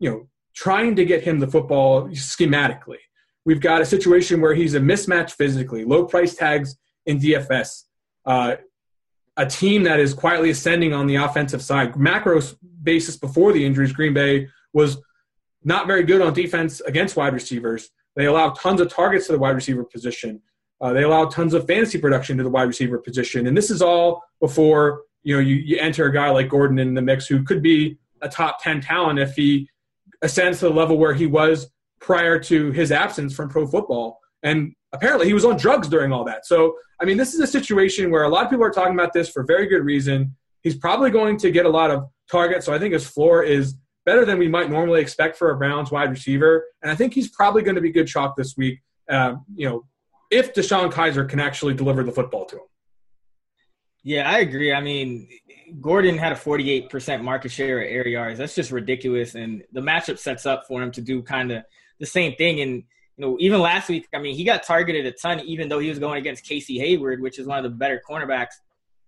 you know, trying to get him the football schematically. We've got a situation where he's a mismatch physically, low price tags in DFS. Uh, a team that is quietly ascending on the offensive side. Macro basis before the injuries, Green Bay was not very good on defense against wide receivers. They allowed tons of targets to the wide receiver position. Uh, they allowed tons of fantasy production to the wide receiver position, and this is all before you know you, you enter a guy like Gordon in the mix, who could be a top ten talent if he ascends to the level where he was prior to his absence from pro football. And apparently he was on drugs during all that. So, I mean, this is a situation where a lot of people are talking about this for very good reason. He's probably going to get a lot of targets. So I think his floor is better than we might normally expect for a Browns wide receiver. And I think he's probably going to be good chalk this week, uh, you know, if DeShone Kizer can actually deliver the football to him. Yeah, I agree. I mean, Gordon had a 48% market share at air yards. That's just ridiculous. And the matchup sets up for him to do kind of the same thing. And you know, even last week, I mean, he got targeted a ton, even though he was going against Casey Hayward, which is one of the better cornerbacks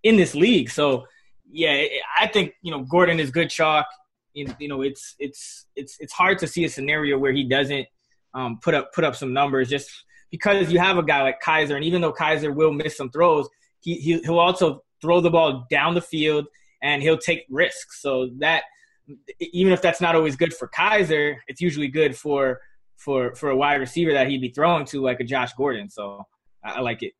in this league. So, yeah, I think you know Gordon is good chalk. You know, it's it's it's it's hard to see a scenario where he doesn't um, put up put up some numbers just because you have a guy like Kizer, and even though Kizer will miss some throws, he he'll also throw the ball down the field and he'll take risks. So that even if that's not always good for Kizer, it's usually good for for for a wide receiver that he'd be throwing to like a Josh Gordon. So I, I like it.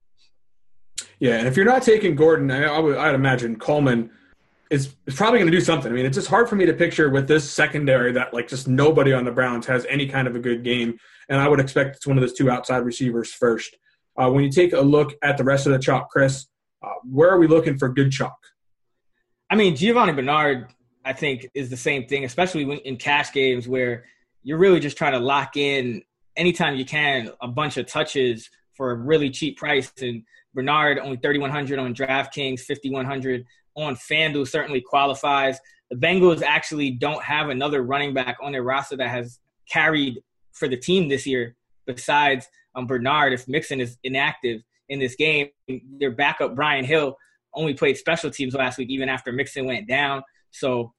Yeah, and if you're not taking Gordon, I, I would I'd imagine Coleman is, is probably going to do something. I mean, it's just hard for me to picture with this secondary that like just nobody on the Browns has any kind of a good game, and I would expect it's one of those two outside receivers first. Uh, when you take a look at the rest of the chalk, Chris, uh, where are we looking for good chalk? I mean, Giovanni Bernard, I think, is the same thing, especially when, in cash games where you're really just trying to lock in anytime you can a bunch of touches for a really cheap price. And Bernard only 3,100 on DraftKings, 5,100 on FanDuel certainly qualifies. The Bengals actually don't have another running back on their roster that has carried for the team this year besides um, Bernard. If Mixon is inactive in this game, their backup Brian Hill only played special teams last week, even after Mixon went down. So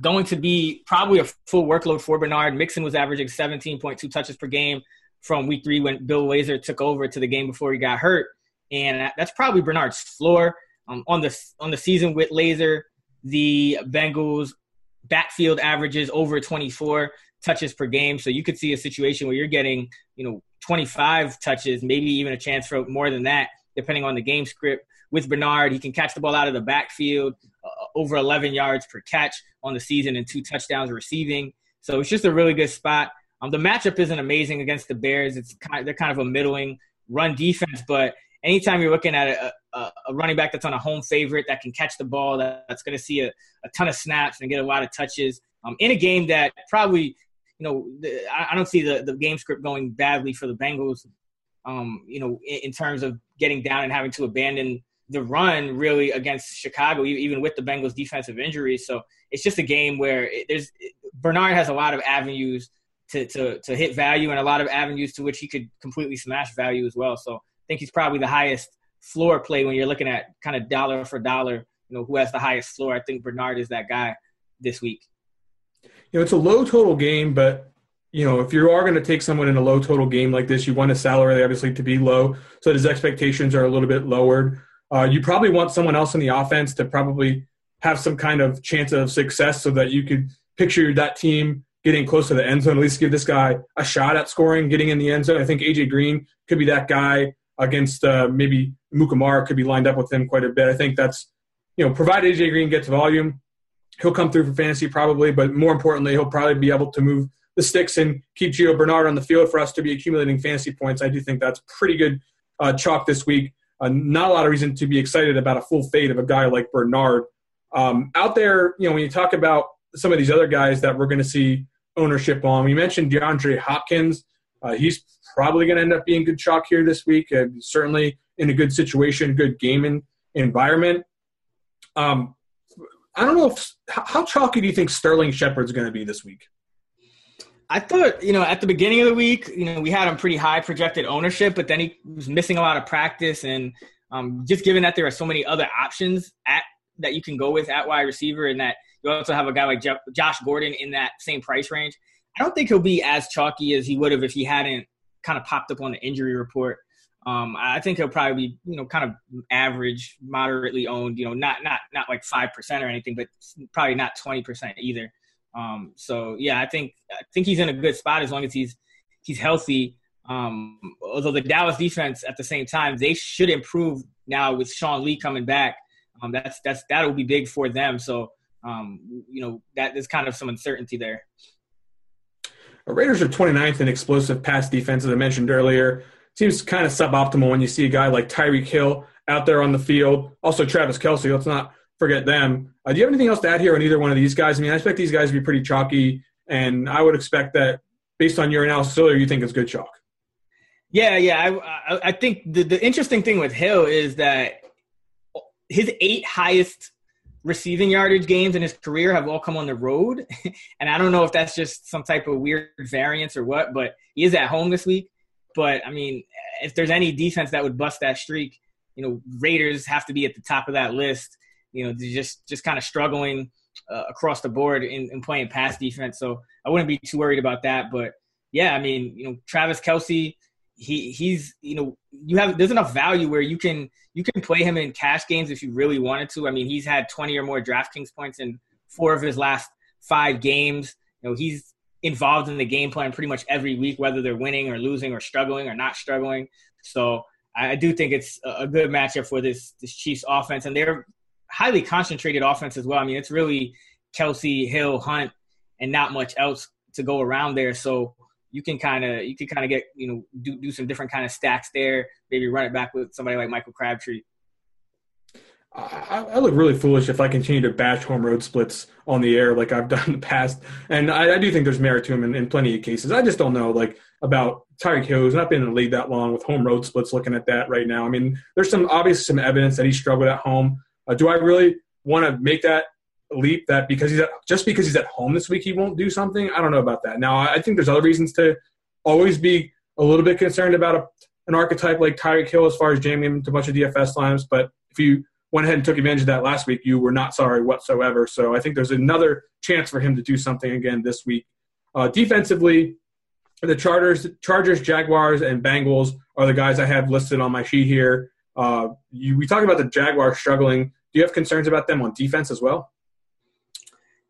going to be probably a full workload for Bernard. Mixon was averaging 17.2 touches per game from week three when Bill Lazor took over to the game before he got hurt. And that's probably Bernard's floor. Um, on the on the season with Lazor, the Bengals backfield averages over 24 touches per game. So you could see a situation where you're getting, you know, 25 touches, maybe even a chance for more than that, depending on the game script. With Bernard, he can catch the ball out of the backfield, over 11 yards per catch on the season and two touchdowns receiving. So it's just a really good spot. Um, the matchup isn't amazing against the Bears. It's kind of, they're kind of a middling run defense, but anytime you're looking at a, a, a running back that's on a home favorite that can catch the ball, that, that's going to see a, a, ton of snaps and get a lot of touches um, in a game that probably, you know, the, I, don't see the, the game script going badly for the Bengals. um, you know, in, in, terms of getting down and having to abandon the run really against Chicago, even with the Bengals' defensive injuries. So it's just a game where it, there's Bernard has a lot of avenues to, to, to hit value and a lot of avenues to which he could completely smash value as well. So I think he's probably the highest floor play when you're looking at kind of dollar for dollar, you know, who has the highest floor. I think Bernard is that guy this week. You know, it's a low total game, but you know, if you are going to take someone in a low total game like this, you want a salary obviously to be low, so his expectations are a little bit lowered. Uh, you probably want someone else in the offense to probably have some kind of chance of success, so that you could picture that team getting close to the end zone. At least give this guy a shot at scoring, getting in the end zone. I think AJ Green could be that guy against uh, maybe Mukamara could be lined up with him quite a bit. I think that's you know, provided AJ Green gets volume, he'll come through for fantasy probably, but more importantly, he'll probably be able to move the sticks and keep Gio Bernard on the field for us to be accumulating fantasy points. I do think that's pretty good uh, chalk this week. Uh, not a lot of reason to be excited about a full fade of a guy like Bernard. Um, out there, you know, when you talk about some of these other guys that we're going to see ownership on, we mentioned DeAndre Hopkins. Uh, he's probably going to end up being good chalk here this week. Uh, certainly in a good situation, good gaming environment. Um, I don't know if how chalky do you think Sterling Shepard's going to be this week? I thought, you know, at the beginning of the week, you know, we had him pretty high projected ownership, but then he was missing a lot of practice, and um, just given that there are so many other options at that you can go with at wide receiver, and that you also have a guy like Josh Gordon in that same price range. I don't think he'll be as chalky as he would have if he hadn't kind of popped up on the injury report. Um, I think he'll probably be, you know, kind of average, moderately owned. You know, not not not like five percent or anything, but probably not twenty percent either. Um, so yeah, I think I think he's in a good spot as long as he's he's healthy. Um, although the Dallas defense at the same time they should improve now with Sean Lee coming back. Um, that's that's that will be big for them. So um, you know that there's kind of some uncertainty there. Raiders are 29th in explosive pass defense, as I mentioned earlier. Seems kind of suboptimal when you see a guy like Tyreek Hill out there on the field. Also, Travis Kelce. Let's not forget them. Uh, do you have anything else to add here on either one of these guys? I mean, I expect these guys to be pretty chalky, and I would expect that based on your analysis earlier, you think it's good chalk. Yeah, yeah. I, I, I think the, the interesting thing with Hill is that his eight highest receiving yardage games in his career have all come on the road. and I don't know if that's just some type of weird variance or what, but he is at home this week. But I mean, if there's any defense that would bust that streak, you know, Raiders have to be at the top of that list you know, just just kind of struggling uh, across the board in, in, playing pass defense. So I wouldn't be too worried about that. But yeah, I mean, you know, Travis Kelce, he he's you know, you have there's enough value where you can you can play him in cash games if you really wanted to. I mean, he's had 20 or more DraftKings points in four of his last five games. You know, he's involved in the game plan pretty much every week, whether they're winning or losing or struggling or not struggling. So I do think it's a good matchup for this this Chiefs offense, and they're highly concentrated offense as well. I mean, it's really Kelce, Hill, Hunt, and not much else to go around there. So you can kind of you can kind of get you know do do some different kind of stacks there. Maybe run it back with somebody like Michael Crabtree. I, I, look really foolish if I continue to bash home road splits on the air like I've done in the past, and I, I do think there's merit to him in, in, plenty of cases. I just don't know like about Tyreek Hill, who's not been in the league that long with home road splits. Looking at that right now, I mean, there's some obviously some evidence that he struggled at home. Uh, do I really want to make that leap that because he's at, just because he's at home this week he won't do something? I don't know about that. Now I think there's other reasons to always be a little bit concerned about a, an archetype like Tyreek Hill as far as jamming him to a bunch of DFS lines. But if you went ahead and took advantage of that last week, you were not sorry whatsoever. So I think there's another chance for him to do something again this week. Uh, defensively, the Chargers, Chargers, Jaguars, and Bengals are the guys I have listed on my sheet here. Uh, you, we talked about the Jaguars struggling. Do you have concerns about them on defense as well?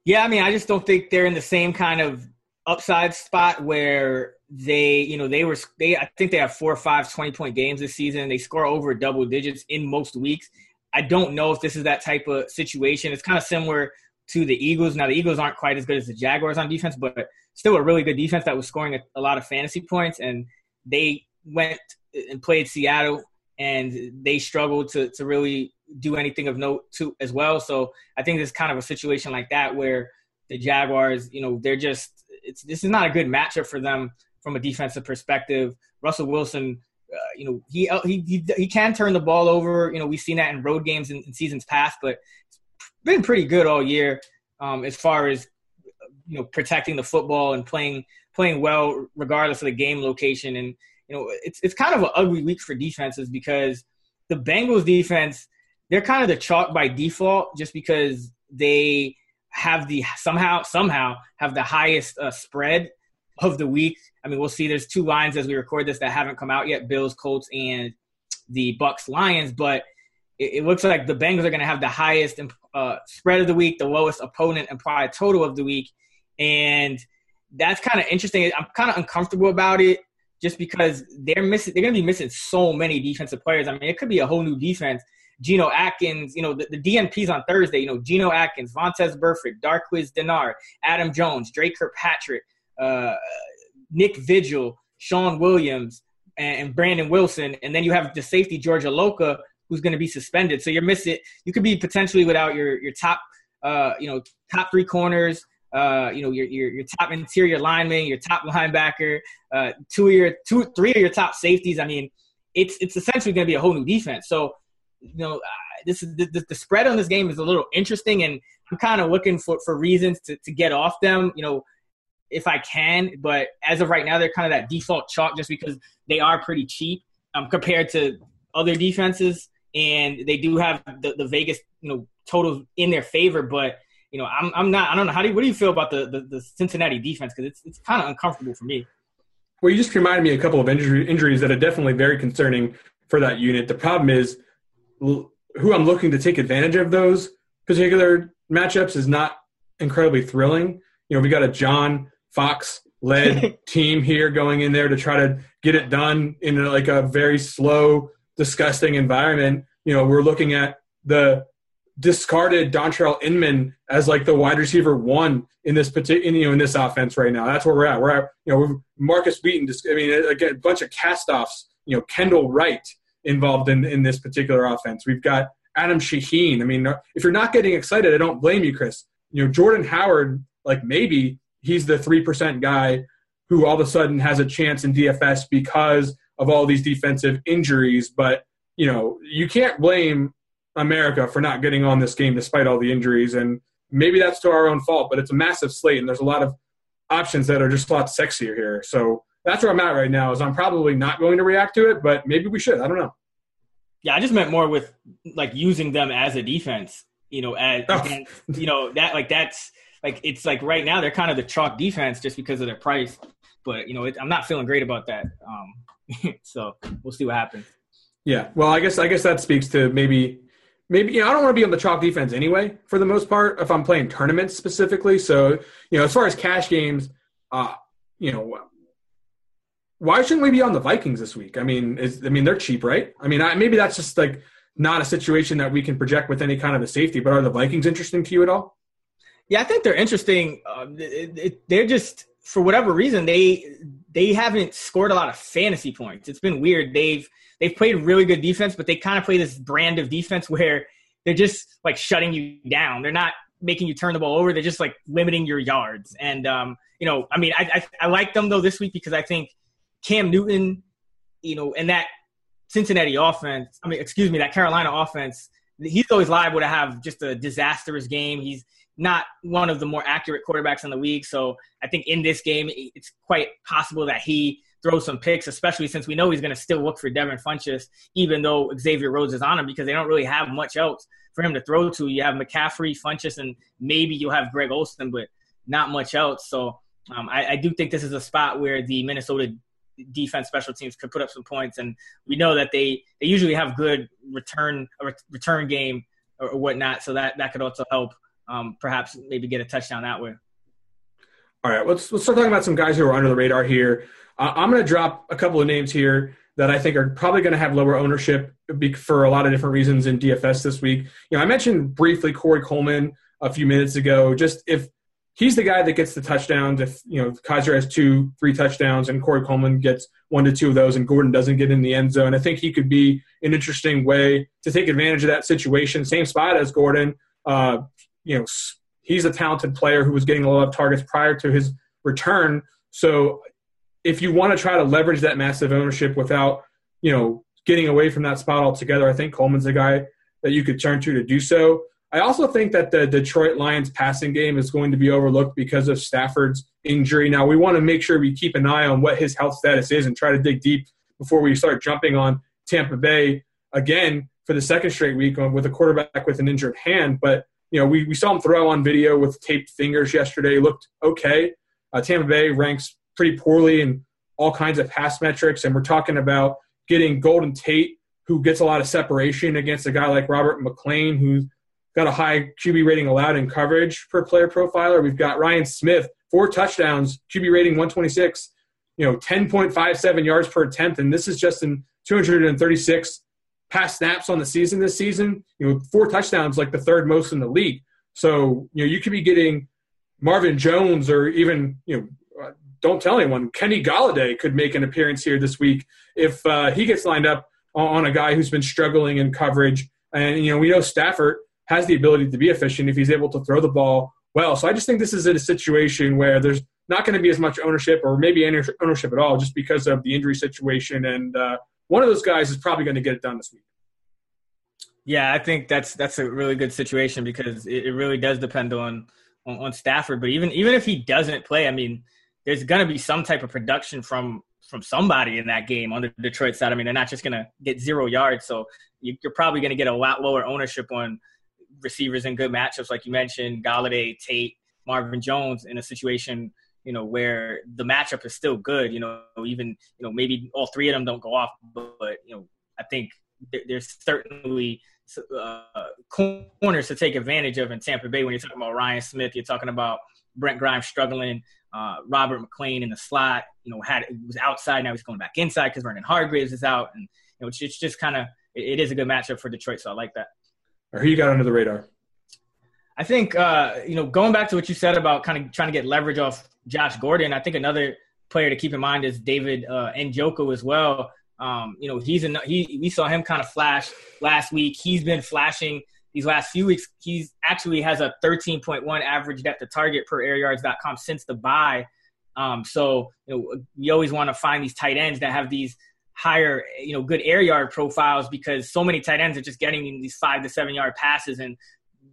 Yeah, I mean, I just don't think they're in the same kind of upside spot where they, you know, they were, they, I think they have four or five 20 point games this season. They score over double digits in most weeks. I don't know if this is that type of situation. It's kind of similar to the Eagles. Now, the Eagles aren't quite as good as the Jaguars on defense, but still a really good defense that was scoring a, a lot of fantasy points. And they went and played Seattle and they struggled to to really do anything of note to as well. So I think it's kind of a situation like that where the Jaguars, you know, they're just it's this is not a good matchup for them from a defensive perspective. Russell Wilson you know, he, he he can turn the ball over. You know, we've seen that in road games in, in seasons past, but it's been pretty good all year um, as far as you know protecting the football and playing playing well regardless of the game location. And you know, it's it's kind of an ugly week for defenses because the Bengals defense they're kind of the chalk by default just because they have the somehow somehow have the highest uh, spread of the week. I mean, we'll see. There's two lines as we record this that haven't come out yet: Bills, Colts, and the Bucks, Lions. But it, it looks like the Bengals are going to have the highest uh, spread of the week, the lowest opponent, implied total of the week. And that's kind of interesting. I'm kind of uncomfortable about it just because they're missing. They're to be missing so many defensive players. I mean, it could be a whole new defense. Geno Atkins, you know, the, the DNPs on Thursday, you know, Geno Atkins, Vontaze Burfict, Darqueze Dennard, Adam Jones, Drake Kirkpatrick, uh, Nick Vigil, Shawn Williams, and, and, Brandon Wilson. And then you have the safety, George Iloka, who's going to be suspended. So you're missing, you could be potentially without your, your top, uh, you know, top three corners, uh, you know, your, your, your top interior lineman, your top linebacker, uh, two of your two, three of your top safeties. I mean, it's it's essentially going to be a whole new defense. So, you know, uh, this is the, the, spread on this game is a little interesting, and I'm kind of looking for for reasons to to get off them. You know, if I can, but as of right now, they're kind of that default chalk just because they are pretty cheap um, compared to other defenses, and they do have the, the Vegas you know totals in their favor, but you know, I'm I'm not I don't know how do you, what do you feel about the the, the Cincinnati defense because it's it's kind of uncomfortable for me. Well, you just reminded me a couple of injury, injuries that are definitely very concerning for that unit. The problem is who I'm looking to take advantage of those particular matchups is not incredibly thrilling. You know, we got a John Fox led team here going in there to try to get it done in a, like a very slow, disgusting environment. You know, we're looking at the discarded Dontrelle Inman as like the wide receiver one in this particular, you know, in this offense right now. That's where we're at. We're at, you know, Markus Wheaton. I mean, again, a bunch of castoffs. You know, Kendall Wright involved in in this particular offense. We've got Adam Shaheen. I mean, if you're not getting excited, I don't blame you, Chris. You know, Jordan Howard, like maybe he's the three percent guy who all of a sudden has a chance in DFS because of all these defensive injuries. But you know, you can't blame America for not getting on this game despite all the injuries. And maybe that's to our own fault, but it's a massive slate, and there's a lot of options that are just a lot sexier here. So that's where I'm at right now. Is I'm probably not going to react to it, but maybe we should. I don't know. Yeah, I just meant more with like using them as a defense. You know, as oh. you know that like that's like it's like right now they're kind of the chalk defense just because of their price. But you know, it, I'm not feeling great about that. Um, so we'll see what happens. Yeah, well, I guess I guess that speaks to maybe maybe you know, I don't want to be on the chalk defense anyway for the most part if I'm playing tournaments specifically. So you know, as far as cash games, uh, you know, why shouldn't we be on the Vikings this week? I mean, is, I mean they're cheap, right? I mean, I, maybe that's just like not a situation that we can project with any kind of a safety. But are the Vikings interesting to you at all? Yeah, I think they're interesting. Uh, it, it, they're just for whatever reason they they haven't scored a lot of fantasy points. It's been weird. They've they've played really good defense, but they kind of play this brand of defense where they're just like shutting you down. They're not making you turn the ball over. They're just like limiting your yards. And um, you know, I mean, I, I, I like them though this week because I think Cam Newton, you know, and that Cincinnati offense. I mean, excuse me, that Carolina offense. He's always liable to have just a disastrous game. He's not one of the more accurate quarterbacks in the league. So I think in this game, it's quite possible that he throw some picks, especially since we know he's going to still look for Devin Funchess, even though Xavier Rhodes is on him because they don't really have much else for him to throw to. You have McCaffrey, Funchess, and maybe you'll have Greg Olsen, but not much else. So um, I, I, do think this is a spot where the Minnesota defense special teams could put up some points, and we know that they they usually have good return return game or, or whatnot, so that that could also help um, perhaps maybe get a touchdown that way. All right, let's let's start talking about some guys who are under the radar here. Uh, I'm going to drop a couple of names here that I think are probably going to have lower ownership for a lot of different reasons in DFS this week. You know, I mentioned briefly Corey Coleman a few minutes ago. Just if he's the guy that gets the touchdowns, if you know Kizer has two, three touchdowns, and Corey Coleman gets one to two of those, and Gordon doesn't get in the end zone, I think he could be an interesting way to take advantage of that situation. Same spot as Gordon. Uh, you know, he's a talented player who was getting a lot of targets prior to his return. So if you want to try to leverage that massive ownership without you know, getting away from that spot altogether. I think Coleman's a guy that you could turn to to do so. I also think that the Detroit Lions passing game is going to be overlooked because of Stafford's injury. Now, we want to make sure we keep an eye on what his health status is and try to dig deep before we start jumping on Tampa Bay again for the second straight week uh, with a quarterback with an injured hand. But, you know, we, we saw him throw on video with taped fingers yesterday. looked okay. Uh, Tampa Bay ranks pretty poorly in all kinds of pass metrics, and we're talking about getting Golden Tate, who gets a lot of separation against a guy like Robert McClain, who's got a high QB rating allowed in coverage per player profiler. We've got Ryan Smith, four touchdowns, QB rating 126, you know, 10.57 yards per attempt, and this is just in 236 pass snaps on the season this season. You know, four touchdowns, like the third most in the league. So you know, you could be getting Marvin Jones or even you know. Uh, don't tell anyone. Kenny Golladay could make an appearance here this week if uh, he gets lined up on a guy who's been struggling in coverage. And you know, we know Stafford has the ability to be efficient if he's able to throw the ball well. So I just think this is in a situation where there's not going to be as much ownership or maybe any ownership at all just because of the injury situation. And uh, one of those guys is probably going to get it done this week. Yeah, I think that's that's a really good situation because it, it really does depend on, on, on Stafford. But even even if he doesn't play, I mean, there's going to be some type of production from from somebody in that game on the Detroit side. I mean, they're not just going to get zero yards, so you, are probably going to get a lot lower ownership on receivers in good matchups, like you mentioned, Golladay, Tate, Marvin Jones, in a situation you know where the matchup is still good. You know, even you know maybe all three of them don't go off, but, but you know I think there's certainly uh, corners to take advantage of in Tampa Bay when you're talking about Ryan Smith. You're talking about Brent Grimes struggling. Uh, Robert McClain in the slot, you know, had it was outside. Now he's going back inside because Vernon Hargreaves is out, and you know, it's, it's just kind of it, it is a good matchup for Detroit. So I like that or who you got under the radar? I think uh, you know going back to what you said about kind of trying to get leverage off Josh Gordon. I think another player to keep in mind is David uh, Njoku as well. Um, you know he's a, he we saw him kind of flash last week. He's been flashing these last few weeks. He's actually has a 13.1 average depth of target per airyards.com since the bye. Um, so you know we always want to find these tight ends that have these higher, you know, good air yard profiles because so many tight ends are just getting these five to seven yard passes and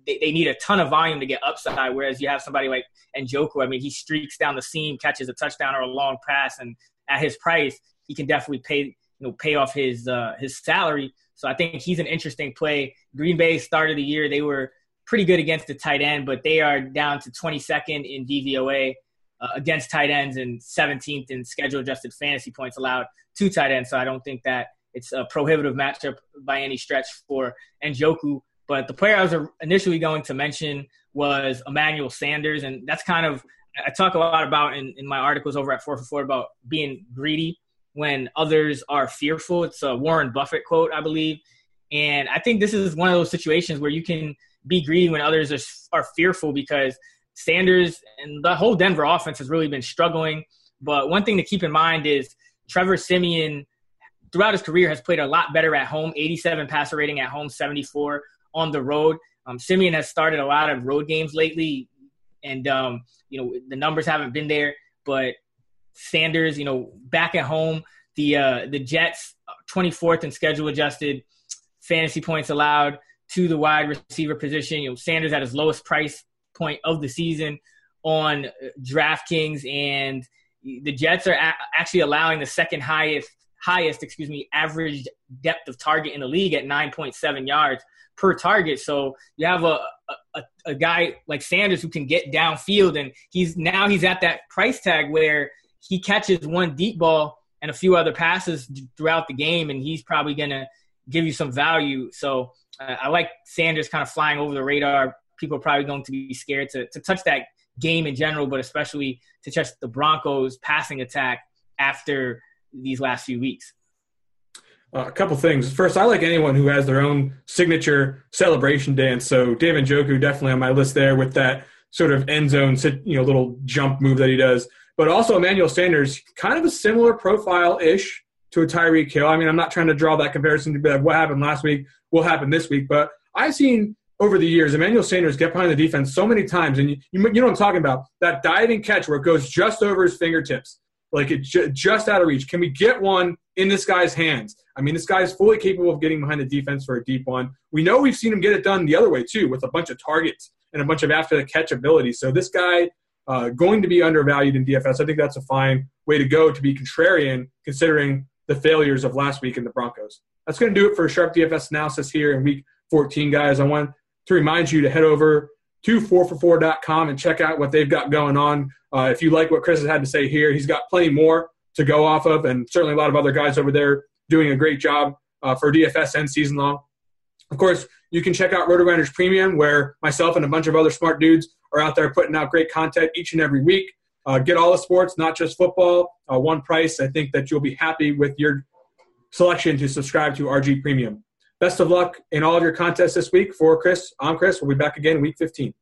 they, they need a ton of volume to get upside. Whereas you have somebody like Njoku, I mean, he streaks down the seam, catches a touchdown or a long pass, and at his price, he can definitely pay, you know, pay off his uh, his salary. So I think he's an interesting play. Green Bay started the year; they were pretty good against the tight end, but they are down to 22nd in DVOA uh, against tight ends and 17th in schedule adjusted fantasy points allowed to tight ends. So I don't think that it's a prohibitive matchup by any stretch for Njoku. But the player I was initially going to mention was Emmanuel Sanders, and that's kind of I talk a lot about in, in my articles over at 4 for 4 about being greedy when others are fearful. It's a Warren Buffett quote, I believe. And I think this is one of those situations where you can be greedy when others are, are fearful because Sanders and the whole Denver offense has really been struggling. But one thing to keep in mind is Trevor Siemian throughout his career, has played a lot better at home 87 passer rating at home, 74 on the road. Um, Siemian has started a lot of road games lately, and um, you know the numbers haven't been there. But Sanders, you know, back at home, the uh, the Jets 24th in schedule adjusted fantasy points allowed to the wide receiver position. You know, Sanders at his lowest price point of the season on DraftKings, and the Jets are a- actually allowing the second highest highest, excuse me, average depth of target in the league at 9.7 yards per target. So you have a, a, a guy like Sanders who can get downfield, and he's now he's at that price tag where he catches one deep ball and a few other passes throughout the game, and he's probably to give you some value. So uh, I like Sanders kind of flying over the radar people are probably going to be scared to, to touch that game in general, but especially to touch the Broncos passing attack after these last few weeks. Uh, a couple things. First, I like anyone who has their own signature celebration dance. So David Njoku definitely on my list there with that sort of end zone, you know, little jump move that he does. But also Emmanuel Sanders, kind of a similar profile ish to a Tyreek Hill. I mean, I'm not trying to draw that comparison to be like what happened last week will happen this week, but I've seen over the years, Emmanuel Sanders get behind the defense so many times, and you, you, know what I'm talking about that diving catch where it goes just over his fingertips, like it ju- just out of reach. Can we get one in this guy's hands. I mean, this guy is fully capable of getting behind the defense for a deep one. We know we've seen him get it done the other way too, with a bunch of targets and a bunch of after the catch ability. So this guy uh, going to be undervalued in DFS. I think that's a fine way to go to be contrarian, considering the failures of last week in the Broncos. That's going to do it for a sharp DFS analysis here in Week 14, guys. I want to remind you to head over to 4for4.com and check out what they've got going on. Uh, if you like what Chris has had to say here, he's got plenty more to go off of, and certainly a lot of other guys over there doing a great job uh, for DFS and season long. Of course, you can check out RotoGrinders Premium, where myself and a bunch of other smart dudes are out there putting out great content each and every week. Uh, get all the sports, not just football, uh, one price. I think that you'll be happy with your selection to subscribe to RG Premium. Best of luck in all of your contests this week. For Chris, I'm Chris. We'll be back again week 15.